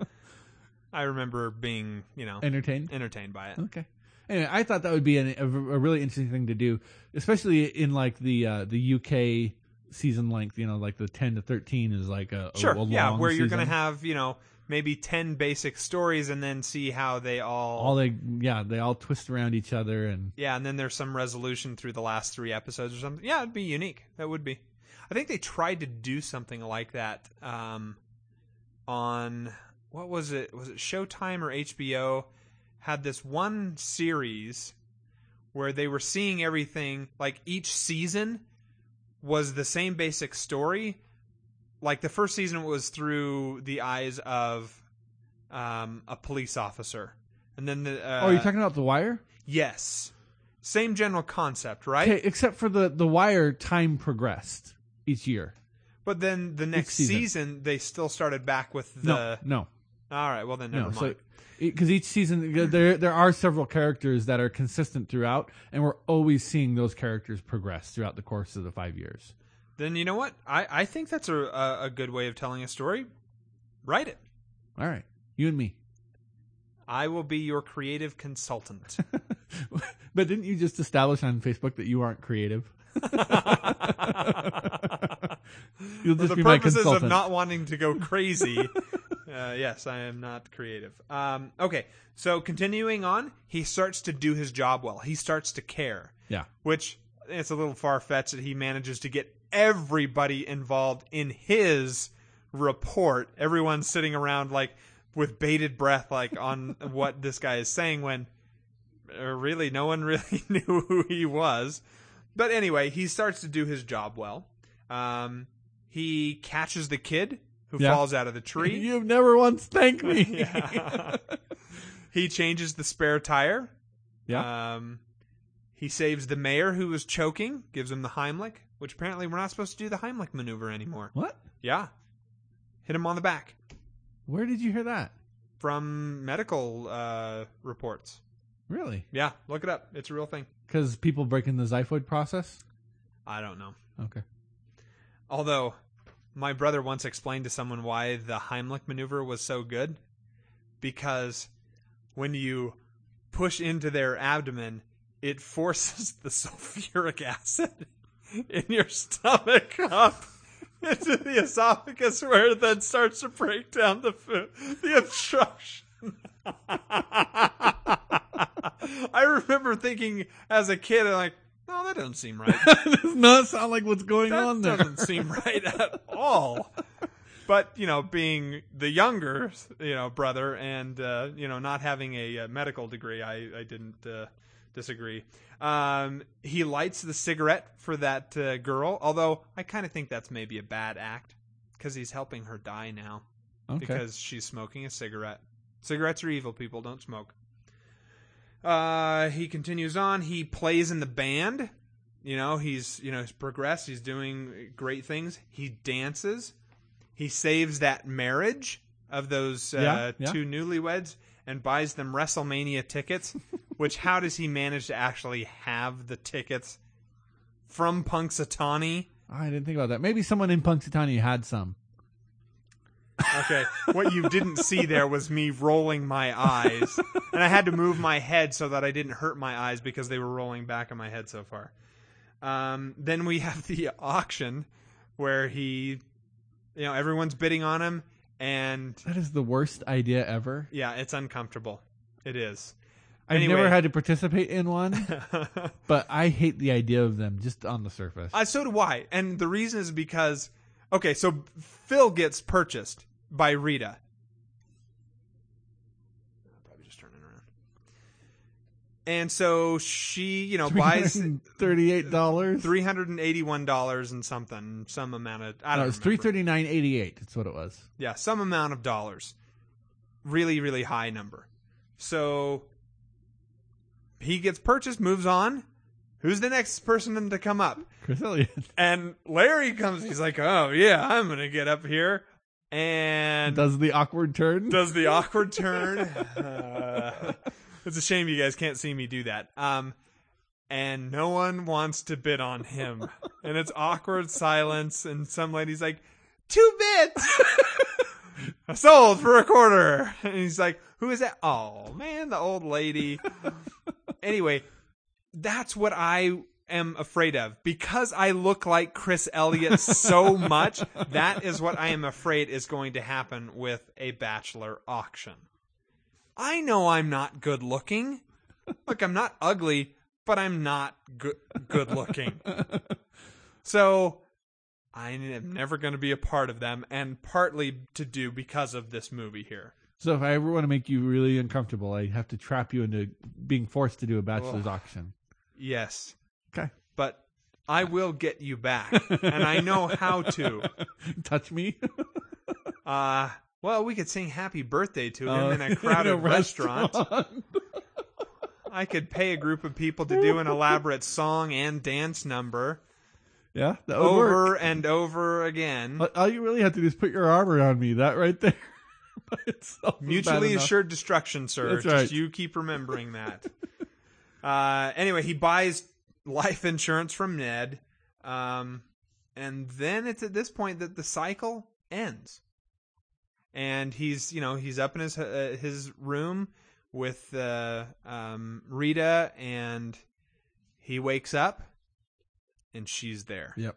I remember being you know Entertained. entertained by it. Okay. Anyway, I thought that would be an, a, a really interesting thing to do, especially in like the uh, the UK season length. You know, like the ten to thirteen is like a, a- Sure, a yeah, long where you're going to have you know maybe ten basic stories and then see how they all, all they yeah they all twist around each other and yeah, and then there's some resolution through the last three episodes or something. Yeah, it'd be unique. That would be. I think they tried to do something like that um, on what was it? Was it Showtime or HBO? Had this one series where they were seeing everything like each season was the same basic story. Like the first season was through the eyes of um, a police officer, and then the uh, oh, are talking about the Wire? Yes. Same general concept, right? Okay, except for the the Wire, time progressed each year. But then the next season. season. they still started back with the. No, no, All right, well then never no. mind. So because each season there there are several characters that are consistent throughout, and we're always seeing those characters progress throughout the course of the five years. then you know what? I, I think that's a, a a good way of telling a story. Write it. All right, you and me. I will be your creative consultant. but didn't you just establish on Facebook that you aren't creative? You'll For the be my purposes of not wanting to go crazy. uh, yes, I am not creative. Um, okay, so continuing on, he starts to do his job well. He starts to care. yeah. which it's a little far fetched that he manages to get everybody involved in his report. Everyone's sitting around like with bated breath, like on what this guy is saying when uh, really no one really knew who he was. But anyway, he starts to do his job well. Um, he catches the kid who Yeah. falls out of the tree. You've never once thanked me. Yeah. he changes the spare tire. Yeah. Um, he saves the mayor who was choking, gives him the Heimlich, which apparently we're not supposed to do the Heimlich maneuver anymore. what? Yeah. Hit him on the back Where did you hear that? from medical uh, reports. Really? Yeah, look it up. It's a real thing. Because people breaking the xiphoid process? I don't know. Okay. Although, my brother once explained to someone why the Heimlich maneuver was so good. Because when you push into their abdomen, it forces the sulfuric acid in your stomach up into the esophagus where it then starts to break down the food, the obstruction. I remember thinking as a kid, like, no, that doesn't seem right. that does not sound like what's going That on there. That doesn't seem right at all. But you know, being the younger, you know, brother, and uh, you know, not having a, uh medical degree, I I didn't uh, disagree. Um, he lights the cigarette for that uh, girl, although I kind of think that's maybe a bad act because he's helping her die now okay. because she's smoking a cigarette. Cigarettes are evil. People don't smoke. Uh, he continues on. He plays in the band. You know, he's you know he's progressed. He's doing great things. He dances. He saves that marriage of those uh, Yeah, yeah. two newlyweds and buys them WrestleMania tickets. which how does he manage to actually have the tickets from Punxsutawney? I didn't think about that. Maybe someone in Punxsutawney had some. Okay. what you didn't see there was me rolling my eyes. And I had to move my head so that I didn't hurt my eyes because they were rolling back in my head so far. Um, then we have the auction where he, you know, everyone's bidding on him. And That is the worst idea ever. yeah, it's uncomfortable. It is. I've never had to participate in one, but I hate the idea of them just on the surface. Uh, so do I. And the reason is because, okay, so Phil gets purchased by Rita. Probably just turning around. And so she, you know, buys thirty-eight dollars. three hundred and eighty-one dollars and something, some amount of I No, don't. it's three remember. thirty-nine eighty-eight. That's what it was. Yeah, some amount of dollars. Really, really high number. So he gets purchased, moves on. Who's the next person to come up? Chris Elliott. And Larry comes. He's like, "Oh yeah, I'm gonna get up here," and Does the awkward turn? does the awkward turn. Uh, it's a shame you guys can't see me do that. Um, and no one wants to bid on him, and it's awkward silence. And some lady's like, two bits, sold for a quarter. And he's like, who is that? Oh man, the old lady. anyway, that's what I am afraid of because I look like Chris Elliott so much. that is what I am afraid is going to happen with a bachelor auction. I know I'm not good looking. Look, I'm not ugly, but I'm not good good looking. So I am never going to be a part of them, and partly to do because of this movie here. So if I ever want to make you really uncomfortable, I have to trap you into being forced to do a bachelor's auction. Yes, Okay. but I will get you back, and I know how to. Touch me. Uh, well, we could sing happy birthday to him Uh, in a crowded restaurant. restaurant. I could pay a group of people to do an elaborate song and dance number yeah, would work. over and over again. All you really have to do is put your arm around me. That right there. by itself is bad Mutually assured destruction, sir. That's Just you keep remembering that. uh, anyway, he buys life insurance from Ned. Um, and then it's at this point that the cycle ends. And he's, you know, he's up in his uh, his room with uh, um, Rita, and he wakes up, and she's there Yep.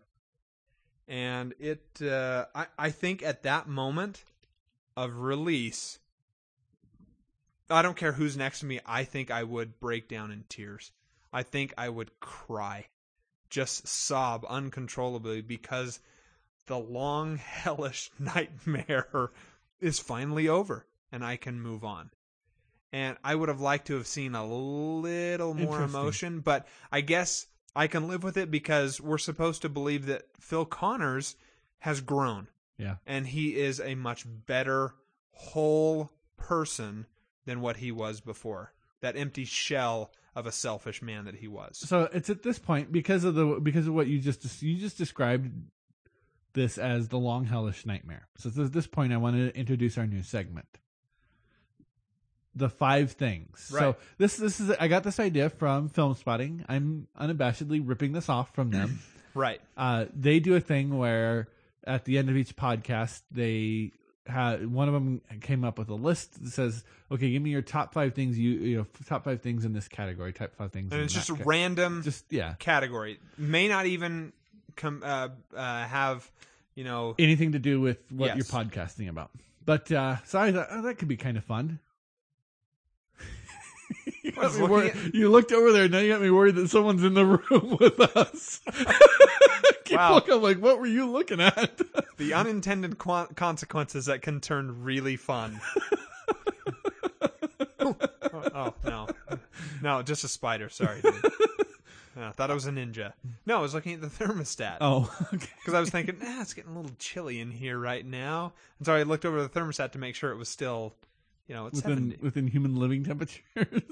and it uh, I, I think at that moment of release i don't care who's next to me i think i would break down in tears i think i would cry just sob uncontrollably because the long hellish nightmare is finally over and i can move on and i would have liked to have seen a little more emotion but i guess i can live with it because we're supposed to believe that phil connors has grown Yeah. And he is a much better whole person than what he was before. That empty shell of a selfish man that he was. So it's at this point because of the because of what you just you just described this as the long hellish nightmare. So it's at this point I want to introduce our new segment. The five things. So this this is I got this idea from Filmspotting. I'm unabashedly ripping this off from them. Right. uh, they do a thing where at the end of each podcast they had one of them came up with a list that says, "Okay, give me your top five things you you know top five things in this category, top five things." And it's just a ca- random just yeah, category. May not even come uh, uh, have, you know, anything to do with what Yes. you're podcasting about. But uh, so I thought oh, that could be kind of fun. You, I was got me looking worried- at- you looked over there. Now you got me worried that someone's in the room with us. Wow. I'm like, what were you looking at? the unintended qua- consequences that can turn really fun. oh, oh, no, no, just a spider. Sorry, dude. I thought it was a ninja. No, I was looking at the thermostat oh, okay. because I was thinking, ah, it's getting a little chilly in here right now, and so I looked over the thermostat to make sure it was still, you know, it's within 70. within human living temperatures.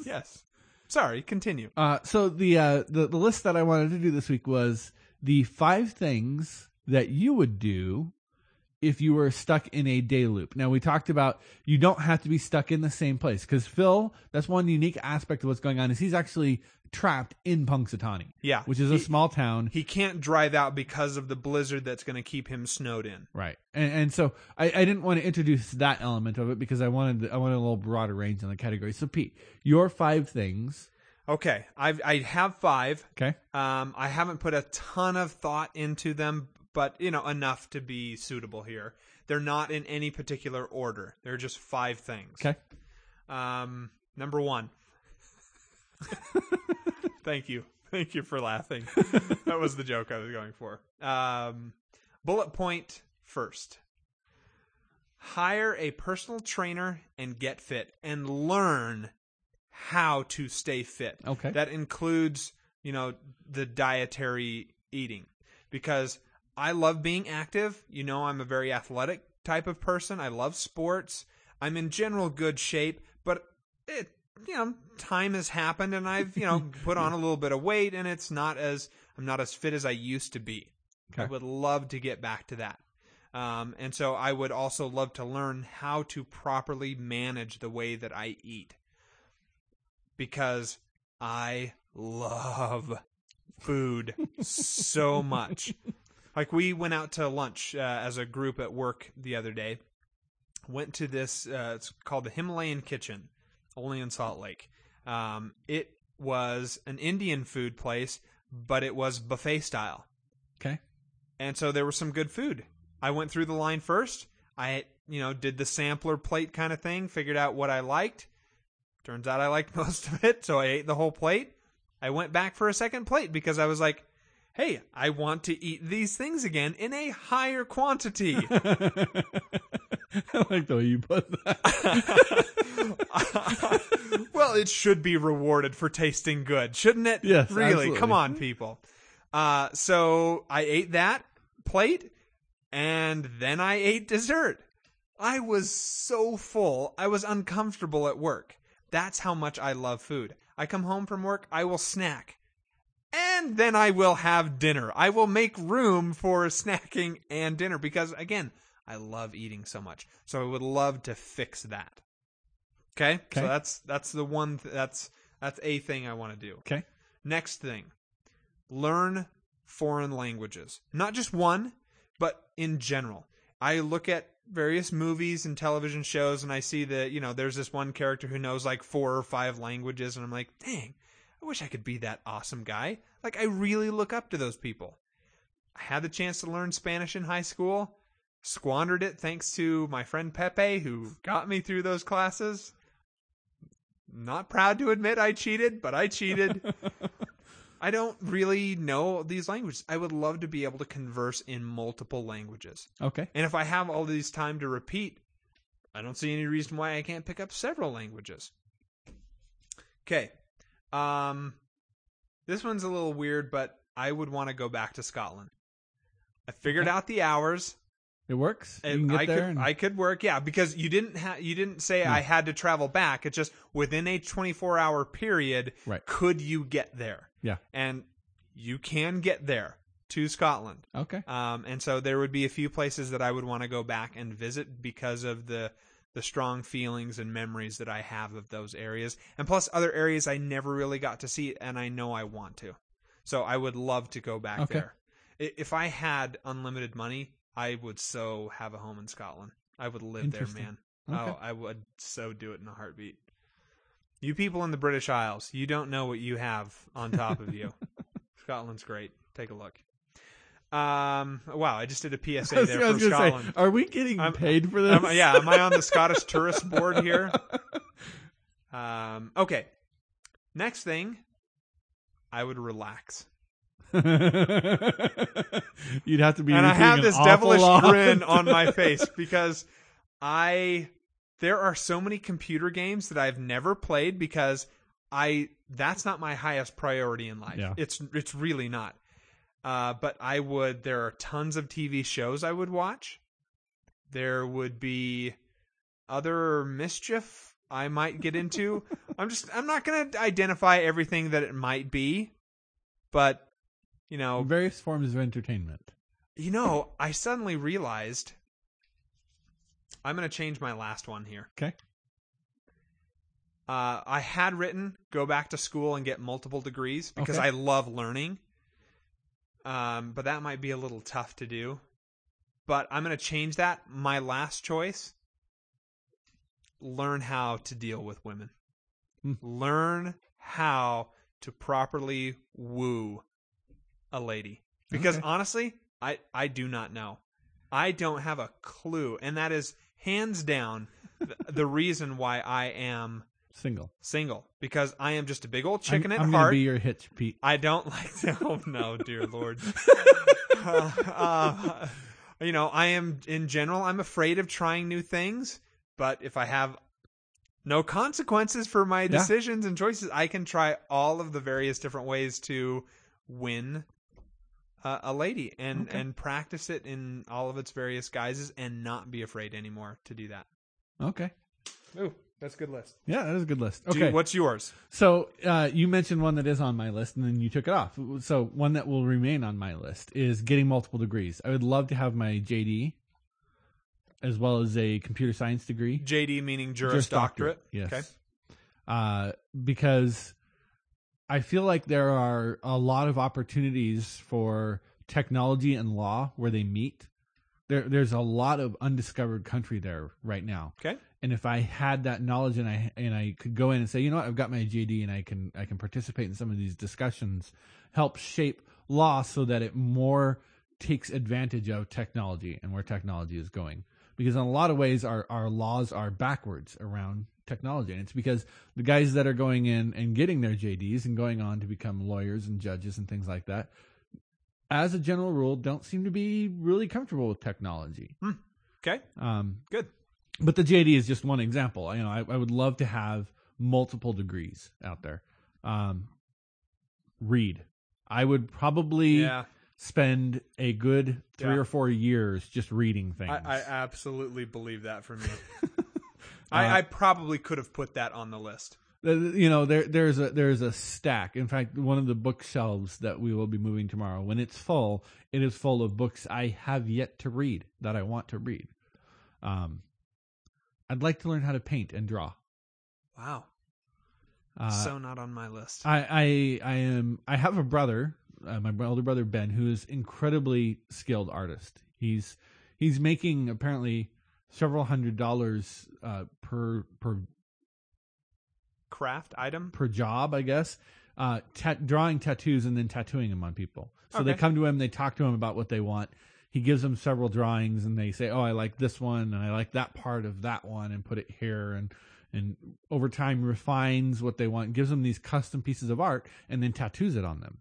Yes. Sorry, continue. Uh, so the, uh, the the list that I wanted to do this week was the five things that you would do if you were stuck in a day loop. Now we talked about you don't have to be stuck in the same place because Phil. That's one unique aspect of what's going on is he's actually trapped in Punxsutawney, Yeah, which is a small town. He can't drive out because of the blizzard that's going to keep him snowed in. Right, and, and so I, I didn't want to introduce that element of it because I wanted I wanted a little broader range on the category. So Pete, your five things. Okay, I've I have five. Okay, Um, I haven't put a ton of thought into them, but you know enough to be suitable here. They're not in any particular order. They're just five things. okay. Um, number one. Thank you. Thank you for laughing. that was the joke I was going for. Um, bullet point first. Hire a personal trainer and get fit and learn how to stay fit. Okay. That includes, you know, the dietary eating because I love being active. You know, I'm a very athletic type of person. I love sports. I'm in general good shape, but it, you know, time has happened and I've, you know, put on a little bit of weight and it's not as, I'm not as fit as I used to be. I would love to get back to that. Um, and so I would also love to learn how to properly manage the way that I eat because I love food so much. Like we went out to lunch uh, as a group at work the other day. Went to this. Uh, it's called the Himalayan Kitchen, only in Salt Lake. Um, it was an Indian food place, but it was buffet style, Okay. and so there was some good food. I went through the line first. I, you know, did the sampler plate kind of thing, figured out what I liked. Turns out I liked most of it, so I ate the whole plate. I went back for a second plate because I was like, hey, I want to eat these things again in a higher quantity. I like the way you put that. well, it should be rewarded for tasting good, shouldn't it? Yes, Really? absolutely. Come on, people. Uh, so I ate that plate and then I ate dessert. I was so full. I was uncomfortable at work. That's how much I love food. I come home from work, I will snack. And then I will have dinner. I will make room for snacking and dinner because, again, I love eating so much. So I would love to fix that. Okay, Okay. so that's that's the one th- that's that's a thing I want to do. Okay. Next thing, learn foreign languages. Not just one, but in general. I look at various movies and television shows and I see that, you know, there's this one character who knows like four or five languages and I'm like, dang, I wish I could be that awesome guy. Like, I really look up to those people. I had the chance to learn Spanish in high school, squandered it thanks to my friend Pepe, who got me through those classes. Not proud to admit I cheated, but I cheated. I don't really know these languages. I would love to be able to converse in multiple languages. Okay. And if I have all these time to repeat, I don't see any reason why I can't pick up several languages. Okay. Um this one's a little weird, but I would want to go back to Scotland. I figured Okay. out the hours. It works. You can get I there. could and- I could work, yeah, because you didn't ha- you didn't say I had to travel back. It's just within a 24 hour period. Right. Could you get there? Yeah. And you can get there to Scotland. Okay. Um, and so there would be a few places that I would want to go back and visit because of the the strong feelings and memories that I have of those areas, and plus other areas I never really got to see, and I know I want to. So I would love to go back Okay. there. If I had unlimited money, I would so have a home in Scotland. I would live there, man. Okay. Oh, I would so do it in a heartbeat. You people in the British Isles, you don't know what you have on top of you. Scotland's great. Take a look. Um. Wow, I just did a PSA there for Scotland. say, are we getting I'm- paid for this? Am yeah, am I on the Scottish tourist board here? Um. Okay. Next thing, I would relax, You'd have to be. and I have this devilish grin on my face because I there are so many computer games that I've never played because I that's not my highest priority in life. Yeah. It's it's really not. Uh, but I would. There are tons of TV shows I would watch. There would be other mischief I might get into. I'm just. I'm not going to identify everything that it might be, but you know, various forms of entertainment. you know, I suddenly realized I'm going to change my last one here. Okay. Uh, I had written go back to school and get multiple degrees because Okay. I love learning. Um, but that might be a little tough to do. But I'm going to change that. My last choice learn how to deal with women. Hmm. Learn how to properly woo a lady. Because Okay. honestly, I, I do not know. I don't have a clue. And that is hands down the, the reason why I am Single. single because I am just a big old chicken I'm, at I'm gonna be your hitch, Pete. I don't like to. Oh no, dear Lord. uh, uh, you know, I am in general. I'm afraid of trying new things, but if I have no consequences for my decisions and choices, I can try all of the various different ways to win uh, a lady and Okay. and practice it in all of its various guises and not be afraid anymore to do that. Okay. Ooh, that's a good list. Yeah, that is a good list. Okay. you- what's yours? So uh, you mentioned one that is on my list, and then you took it off. So one that will remain on my list is getting multiple degrees. I would love to have my JD, as well as a computer science degree. JD meaning Juris, Juris Doctorate. Yes. Okay. Uh, because I feel like there are a lot of opportunities for technology and law where they meet. There, there's a lot of undiscovered country there right now. Okay. And if I had that knowledge and I and I could go in and say, you know what, I've got my JD and I can I can participate in some of these discussions, help shape law so that it more takes advantage of technology and where technology is going. Because in a lot of ways our, our laws are backwards around technology. And it's because the guys that are going in and getting their JDs and going on to become lawyers and judges and things like that, as a general rule, don't seem to be really comfortable with technology. Okay. Um, Good. but the JD is just one example. You know, I, I would love to have multiple degrees out there. Um, read. I would probably Yeah. spend a good three Yeah. or four years just reading things. I, I absolutely believe that from you. Uh, I, I probably could have put that on the list. You know, there there's a there's a stack. In fact, one of the bookshelves that we will be moving tomorrow, when it's full, it is full of books I have yet to read that I want to read. Um, I'd like to learn how to paint and draw. Wow. Uh, so not on my list. I, I I am I have a brother, uh, my older brother Ben, who is incredibly skilled artist. He's he's making apparently several hundred dollars uh, per per Craft item. per job, I guess. Uh, ta- drawing tattoos and then tattooing them on people. So they come to him, they talk to him about what they want. He gives them several drawings, and they say, "Oh, I like this one, and I like that part of that one, and put it here." And and over time refines what they want, gives them these custom pieces of art, and then tattoos it on them.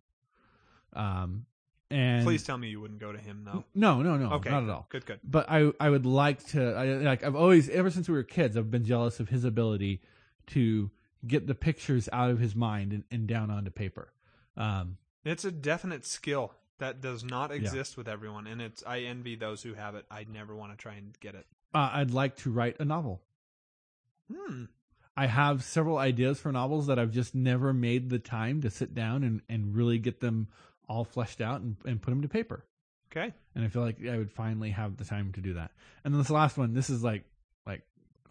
Um, and Please tell me you wouldn't go to him though. no, no, no, Okay. not at all Good. Good. but I I would like to I, like I've always ever since we were kids I've been jealous of his ability to get the pictures out of his mind and, and down onto paper. Um, It's a definite skill. That does not exist with everyone, and it's I envy those who have it. I never want to try and get it. Uh, I'd like to write a novel. Hmm. I have several ideas for novels that I've just never made the time to sit down and, and really get them all fleshed out and, and put them to paper. Okay. And I feel like I would finally have the time to do that. And then this last one, this is like like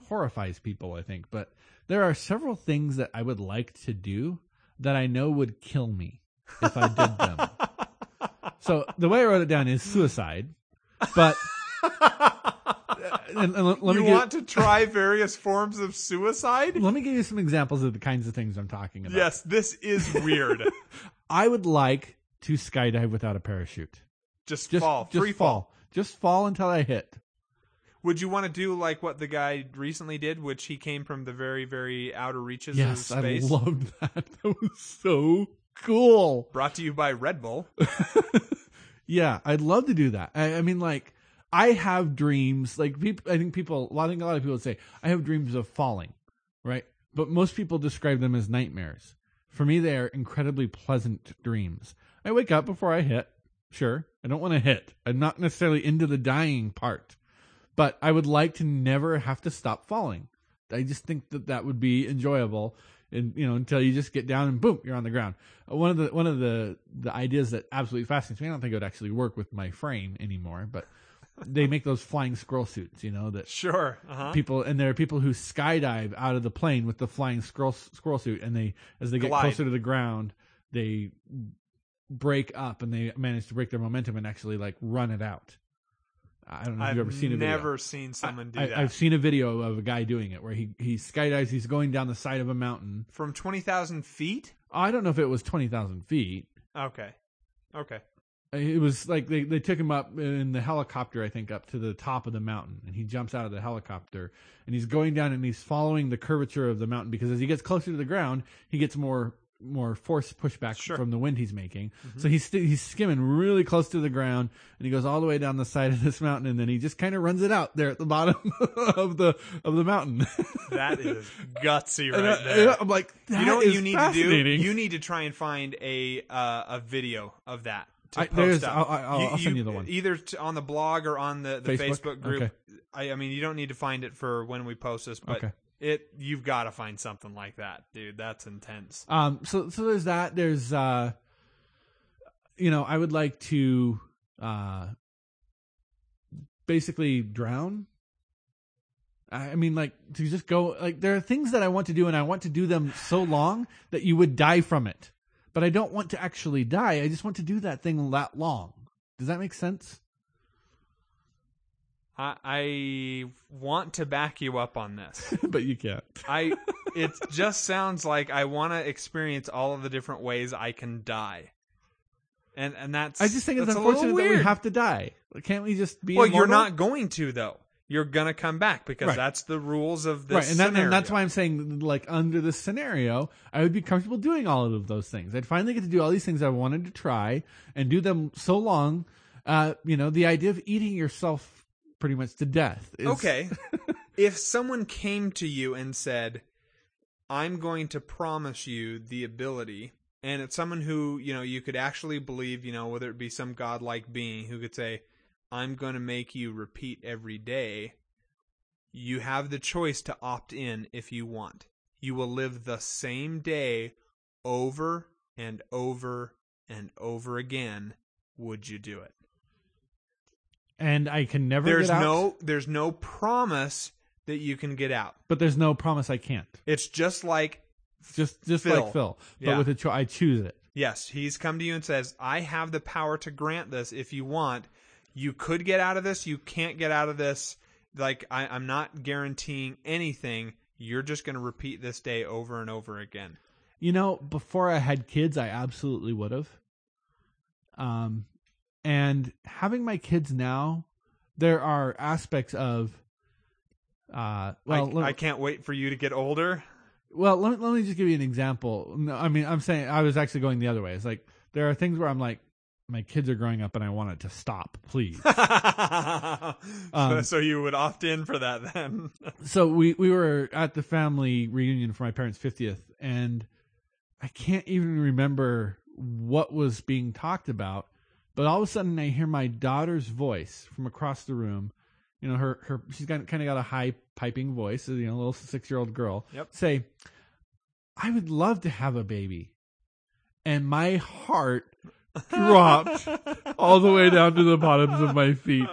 horrifies people, I think. But there are several things that I would like to do that I know would kill me if I did them. so the way I wrote it down is suicide. But uh, and, and let, let you me give, want to try various forms of suicide? let me give you some examples of the kinds of things I'm talking about. Yes, this is weird. I would like to skydive without a parachute. just, Just fall, just free fall. fall. Just fall until I hit. Would you want to do like what the guy recently did, which he came from the very, very outer reaches Yes, of space? Yes, I loved that. That was so cool. Brought to you by Red Bull. Yeah, I'd love to do that. I, I mean, like, I have dreams. Like, people, I think people, I think a lot of people say, I have dreams of falling, right? But most people describe them as nightmares. For me, they are incredibly pleasant dreams. I wake up before I hit. Sure, I don't want to hit. I'm not necessarily into the dying part, but I would like to never have to stop falling. I just think that that would be enjoyable, and you know, until you just get down and boom, you're on the ground. One of the one of the the ideas that absolutely fascinates me. I don't think it would actually work with my frame anymore, but they make those flying squirrel suits. You know that Sure. Uh-huh. people and there are people who skydive out of the plane with the flying squirrel squirrel suit, and they as they get Glide. closer to the ground, they break up and they manage to break their momentum and actually like run it out. I don't know if I've you've ever seen a video. never seen someone do I, that. I've seen a video of a guy doing it where he he skydives. He's going down the side of a mountain. From 20,000 feet? I don't know if it was twenty thousand feet. Okay. Okay. It was like they, they took him up in the helicopter, I think, up to the top of the mountain, and he jumps out of the helicopter, and he's going down, and he's following the curvature of the mountain because as he gets closer to the ground, he gets more more force pushback Sure. from the wind he's making. So he's st- he's skimming really close to the ground, and he goes all the way down the side of this mountain, and then he just kind of runs it out there at the bottom of the of the mountain. That is gutsy right I- there. I'm like, you know what you need to do? You need to try and find a uh, a video of that. To I- post there's- up. I'll- I'll- I'll send you the one. Either t- on the blog or on the, the Facebook? Facebook, group. Okay. I, I mean, you don't need to find it for when we post this, but Okay. It you've got to find something like that, dude. That's intense. Um, so so there's that. There's uh, you know, I would like to uh, basically drown. I mean, like to just go. Like there are things that I want to do, and I want to do them so long that you would die from it. But I don't want to actually die. I just want to do that thing that long. Does that make sense? I, I want to back you up on this. but you can't. I it just sounds like I want to experience all of the different ways I can die. And and that's I just think it's that's a little unfortunate that we have to die. Can't we just be? Well, you're not going to though. You're gonna come back because Right. that's the rules of this right, and, that, and that's why I'm saying, like, under this scenario, I would be comfortable doing all of those things. I'd finally get to do all these things I wanted to try and do them so long. Uh, you know, the idea of eating yourself pretty much to death. Okay. if someone came to you and said, I'm going to promise you the ability, and it's someone who, you know, you could actually believe, you know, whether it be some godlike being who could say, I'm going to make you repeat every day, you have the choice to opt in if you want. You will live the same day over and over and over again. Would you do it? And I can never. there's get out, no there's no promise that you can get out. but there's no promise I can't. It's just like Just just Phil. like Phil, but Yeah. with a cho- I choose it. yes, he's come to you and says, "I have the power to grant this if you want. You could get out of this. You can't get out of this. Like I, I'm not guaranteeing anything. You're just going to repeat this day over and over again." You know, before I had kids, I absolutely would have. Um, and having my kids now, there are aspects of. Uh, well, I, let- I can't wait for you to get older. Well, let me, let me just give you an example. No, I mean, I'm saying I was actually going the other way. It's like there are things where I'm like, my kids are growing up and I want it to stop, please. Um, so you would opt in for that then? so we we were at the family reunion for my parents' 50th, and I can't even remember what was being talked about, But all of a sudden, I hear my daughter's voice from across the room. You know, her her she's got kind of got a high piping voice. You know, a little six year old girl. Yep. Say, I would love to have a baby, and my heart dropped all the way down to the bottoms of my feet.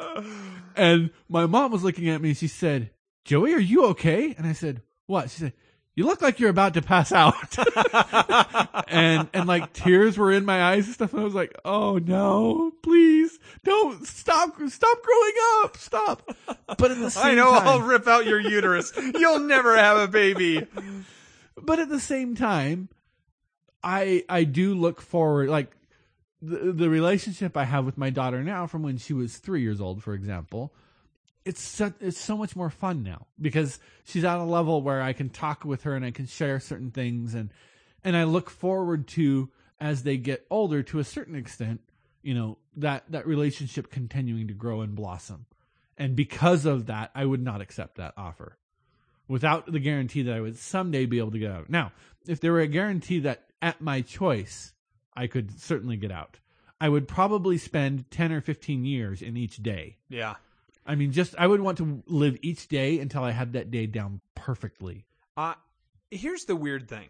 And my mom was looking at me. She said, "Joey, are you okay?" And I said, "What?" She said, "You look like you're about to pass out." and and like tears were in my eyes and stuff. And I was like, "Oh no, please don't stop, stop growing up, stop." But at the same I know time, I'll rip out your uterus. You'll never have a baby. but at the same time, I I do look forward like the the relationship I have with my daughter now from when she was three years old, for example. It's so, it's so much more fun now because she's at a level where I can talk with her and I can share certain things and and I look forward to as they get older to a certain extent, you know, that that relationship continuing to grow and blossom. And because of that, I would not accept that offer without the guarantee that I would someday be able to get out. Now, if there were a guarantee that at my choice, I could certainly get out, I would probably spend 10 or 15 years in each day. Yeah. I mean, just, I would want to live each day until I had that day down perfectly. Uh, here's the weird thing.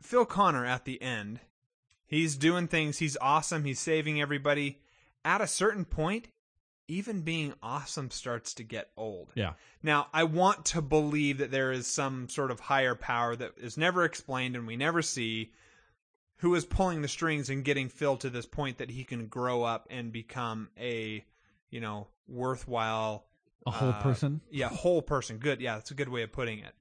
Phil Connor at the end, he's doing things. He's awesome. He's saving everybody. At a certain point, even being awesome starts to get old. Yeah. Now, I want to believe that there is some sort of higher power that is never explained and we never see who is pulling the strings and getting Phil to this point that he can grow up and become a, you know, worthwhile A whole uh, person. Yeah, whole person. Good. Yeah, that's a good way of putting it.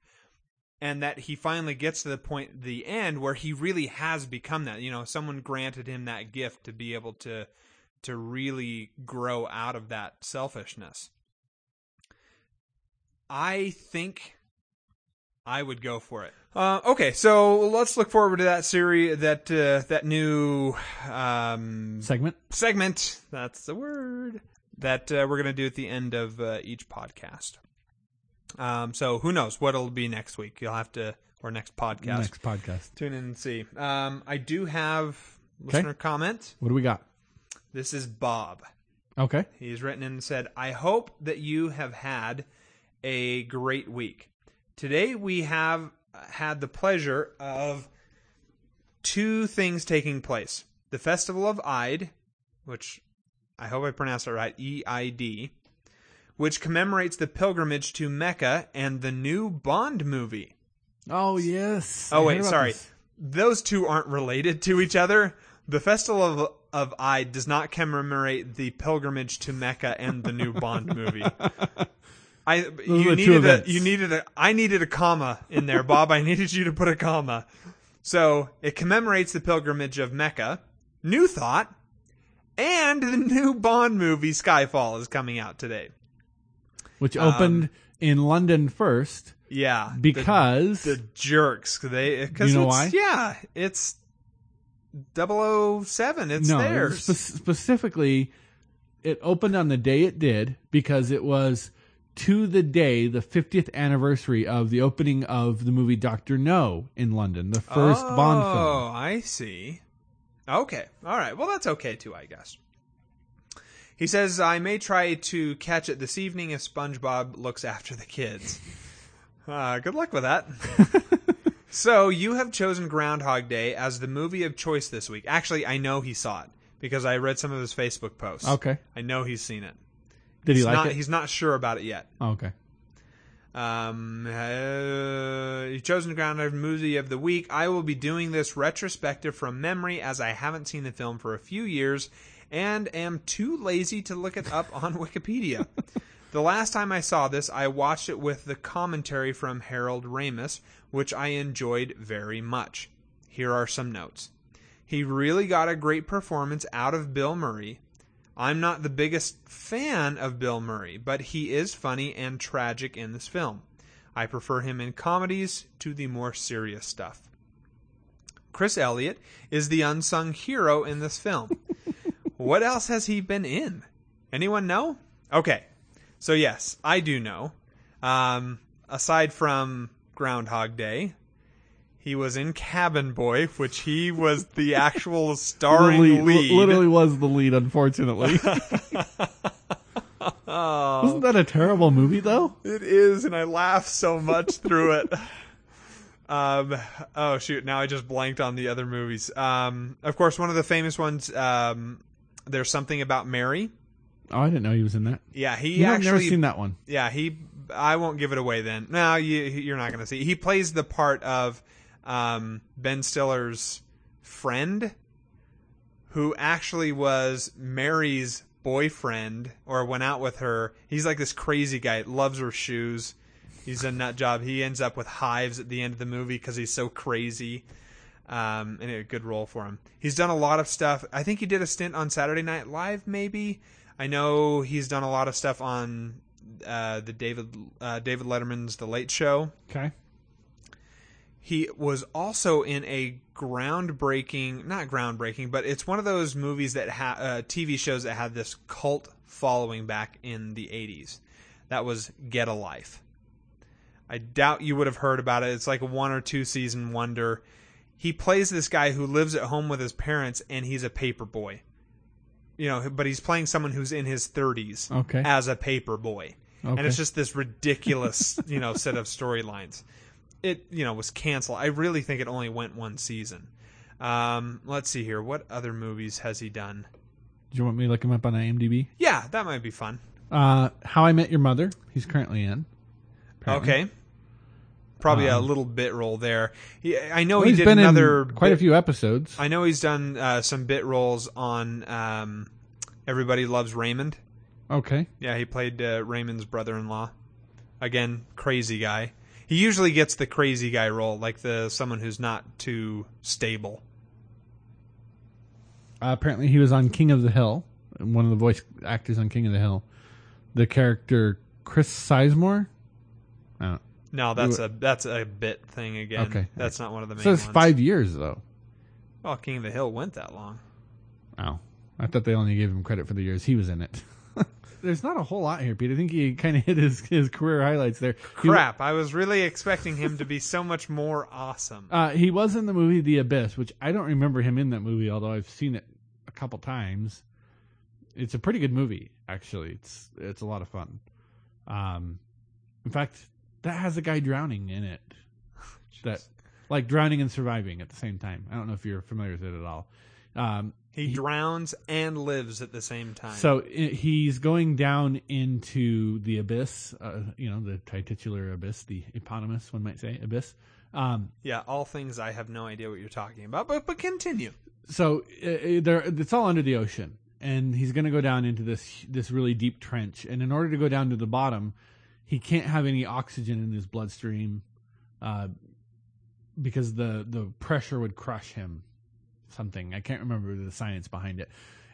And that he finally gets to the point, the end, where he really has become that. You know, someone granted him that gift to be able to to really grow out of that selfishness. I think I would go for it. Uh, okay, so let's look forward to that series, that uh, that new um, Segment. segment. That's the word that uh, we're going to do at the end of uh, each podcast. Um, so who knows what it'll be next week? You'll have to or next podcast. Next podcast. Tune in and see. Um, I do have listener comment. What do we got? This is Bob. Okay. He's written in and said, I hope that you have had a great week. Today we have had the pleasure of two things taking place the Festival of Eid, which I hope I pronounced it right, E I D, which commemorates the pilgrimage to Mecca, and the new Bond movie. Oh, yes. Oh wait, sorry. this. Those two aren't related to each other. The Festival of of Eid does not commemorate the pilgrimage to Mecca and the new Bond movie. I you needed a you needed a I needed a comma in there, Bob. I needed you to put a comma. So it commemorates the pilgrimage of Mecca. New thought, and the new Bond movie Skyfall is coming out today. Which Um, opened in London first Yeah, because the jerks they because You know it's, why? yeah it's 007 it's no, theirs spe- specifically, it opened on the day it did because it was to the day, the 50th anniversary of the opening of the movie Doctor No in London, the first Bond film. oh i see okay. All right. Well that's okay too i guess. He says i may try to catch it this evening if spongebob looks after the kids. Uh, good luck with that. So you have chosen groundhog day as the movie of choice this week. Actually i know he saw it because i read some of his facebook posts. Okay. i know he's seen it. Did he he's like not, it? he's not sure about it yet. Oh, okay. Um, uh, you've chosen ground Groundhog movie of the week. I will be doing this retrospective from memory as I haven't seen the film for a few years and am too lazy to look it up on Wikipedia. the last time I saw this, I watched it with the commentary from Harold Ramis, which I enjoyed very much. Here are some notes. He really got a great performance out of Bill Murray. I'm not the biggest fan of Bill Murray, but he is funny and tragic in this film. I prefer him in comedies to the more serious stuff. Chris Elliott is the unsung hero in this film. what else has he been in? Anyone know? Okay. So, yes, I do know. Um, aside from Groundhog Day, He was in Cabin Boy, which he was the actual starring lead- lead. literally was the lead, unfortunately. Oh. Wasn't that a terrible movie though? It is, and I laughed so much through it. Um, oh shoot! Now I just blanked on the other movies. Um, of course, one of the famous ones. Um, there's something about Mary. Oh, I didn't know he was in that. Yeah, he You know, I've never seen that one. Yeah, he. I won't give it away then. No, you, you're not going to see. He plays the part of um, Ben Stiller's friend, who actually was Mary's boyfriend or went out with her. He's like this crazy guy, loves her shoes. He's a nut job. He ends up with hives at the end of the movie because he's so crazy. Um, and a good role for him. He's done a lot of stuff. I think he did a stint on Saturday Night Live, maybe. I know he's done a lot of stuff on uh, the David uh, David Letterman's The Late Show. Okay. He was also in a groundbreaking, not groundbreaking, but it's one of those movies that ha- uh, TV shows that had this cult following back in the 80s. That was Get a Life. I doubt you would have heard about it. It's like a one or two season wonder. He plays this guy who lives at home with his parents and he's a paper boy. You know, but he's playing someone who's in his 30s Okay. as a paper boy. And it's just this ridiculous, you know, set of storylines. It, you know, was canceled. I really think it only went one season. Um, let's see here. What other movies has he done? Do you want me to look him up on IMDb? Yeah, that might be fun. Uh, How I Met Your Mother. He's currently in. apparently. Okay. Probably a Um, little bit role there. He, I know Well, he he's did been another in quite a few episodes. I know he's done uh, some bit roles on um, Everybody Loves Raymond. Okay. Yeah, he played uh, Raymond's brother-in-law. Again, crazy guy. He usually gets the crazy guy role, like the someone who's not too stable. Uh, apparently, he was on King of the Hill. One of the voice actors on King of the Hill. The character Chris Sizemore. Oh. No, that's a that's a bit thing again. Okay. that's not one of the main So it's ones. five years though. Well, King of the Hill went that long. Oh, I thought they only gave him credit for the years he was in it. There's not a whole lot here, Pete. I think he kind of hit his, his career highlights there. He- Crap! I was really expecting him to be so much more awesome. uh, he was in the movie The Abyss, which I don't remember him in that movie, although I've seen it a couple times. It's a pretty good movie, actually. It's it's a lot of fun. Um, in fact, that has a guy drowning in it. that like drowning and surviving at the same time. I don't know if you're familiar with it at all. Um, He drowns and lives at the same time. So he's going down into the abyss, uh, you know, the titular abyss, the eponymous, one might say, abyss. Um, yeah, all things I have no idea what you're talking about, but but continue. so uh, there, it's all under the ocean, and he's going to go down into this this really deep trench. And in order to go down to the bottom, he can't have any oxygen in his bloodstream, uh, because the the pressure would crush him. Something I can't remember the science behind it,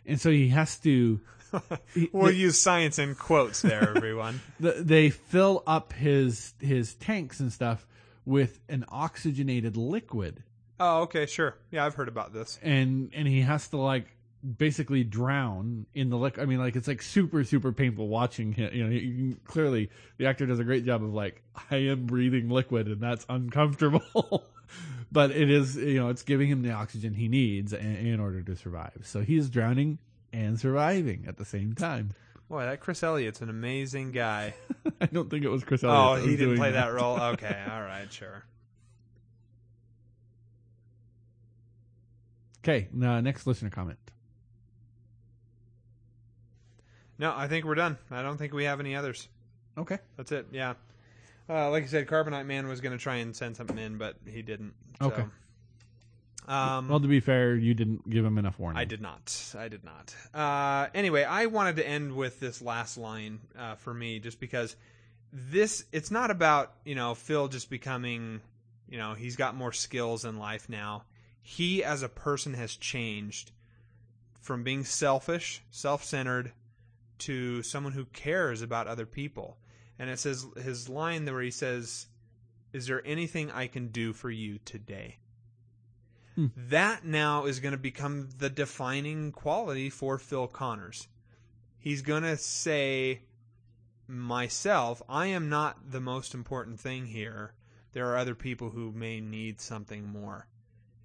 and so he has to. he- We'll the- use science in quotes there, everyone. they fill up his his tanks and stuff with an oxygenated liquid oh, okay, sure. Yeah, I've heard about this. and and he has to like basically drown in the liquid i mean like it's like super super painful watching him you know can, clearly the actor does a great job of like i am breathing liquid and that's uncomfortable but it is you know it's giving him the oxygen he needs in, in order to survive so he's drowning and surviving at the same time Boy, that Chris Elliott's an amazing guy. i don't think it was chris oh, Elliott Oh, he didn't play that role. Okay, all right, sure. okay now next listener comment No, I think we're done. I don't think we have any others. okay That's it. Yeah. Uh, like I said, Carbonite Man was going to try and send something in, but he didn't. So. Okay. Um, Well, to be fair, you didn't give him enough warning. I did not. I did not. Uh, anyway, I wanted to end with this last line uh, for me, just because this. It's not about you know Phil just becoming, you know, he's got more skills in life now. He as a person has changed from being selfish, self-centered, to someone who cares about other people. And it says his line there where he says, "Is there anything I can do for you today?" Hmm. that now is going to become the defining quality for Phil Connors. He's going to say, myself, I am not the most important thing here. there are other people who may need something more.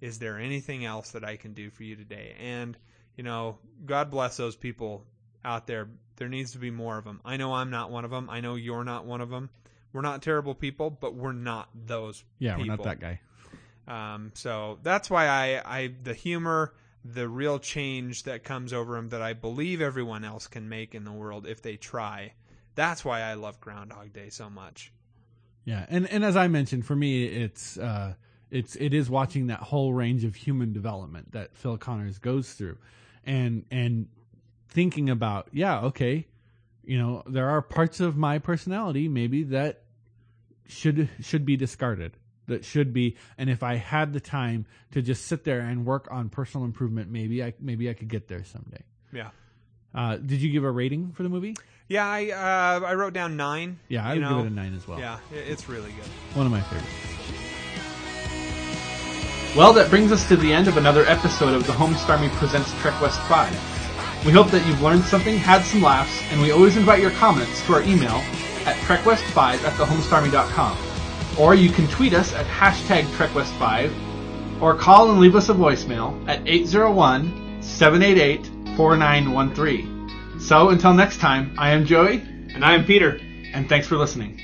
Is there anything else that I can do for you today? And, you know, God bless those people out there. There needs to be more of them. I know I'm not one of them. I know you're not one of them. We're not terrible people, but we're not those Yeah, people. we're not that guy. Um, so that's why I, I, the humor, the real change that comes over him that I believe everyone else can make in the world if they try. That's why I love Groundhog Day so much. Yeah, and and as I mentioned, for me, it's uh, it's it is watching that whole range of human development that Phil Connors goes through, and and thinking about yeah, okay, you know, there are parts of my personality maybe that should should be discarded. That should be, and if I had the time to just sit there and work on personal improvement, maybe I maybe I could get there someday. Yeah. Uh, did you give a rating for the movie? Yeah, I uh, I wrote down nine. Yeah, I you would know. give it a nine as well. Yeah, it's really good. one of my favorites. Well, that brings us to the end of another episode of the Homestarmy Presents Trek West 5. We hope that you've learned something, had some laughs, and we always invite your comments to our email at trekwest5 at thehomestarmy.com. Or you can tweet us at hashtag trekwest5, or call and leave us a voicemail at 801-788-4913. So until next time, I am Joey, And I am Peter. and thanks for listening.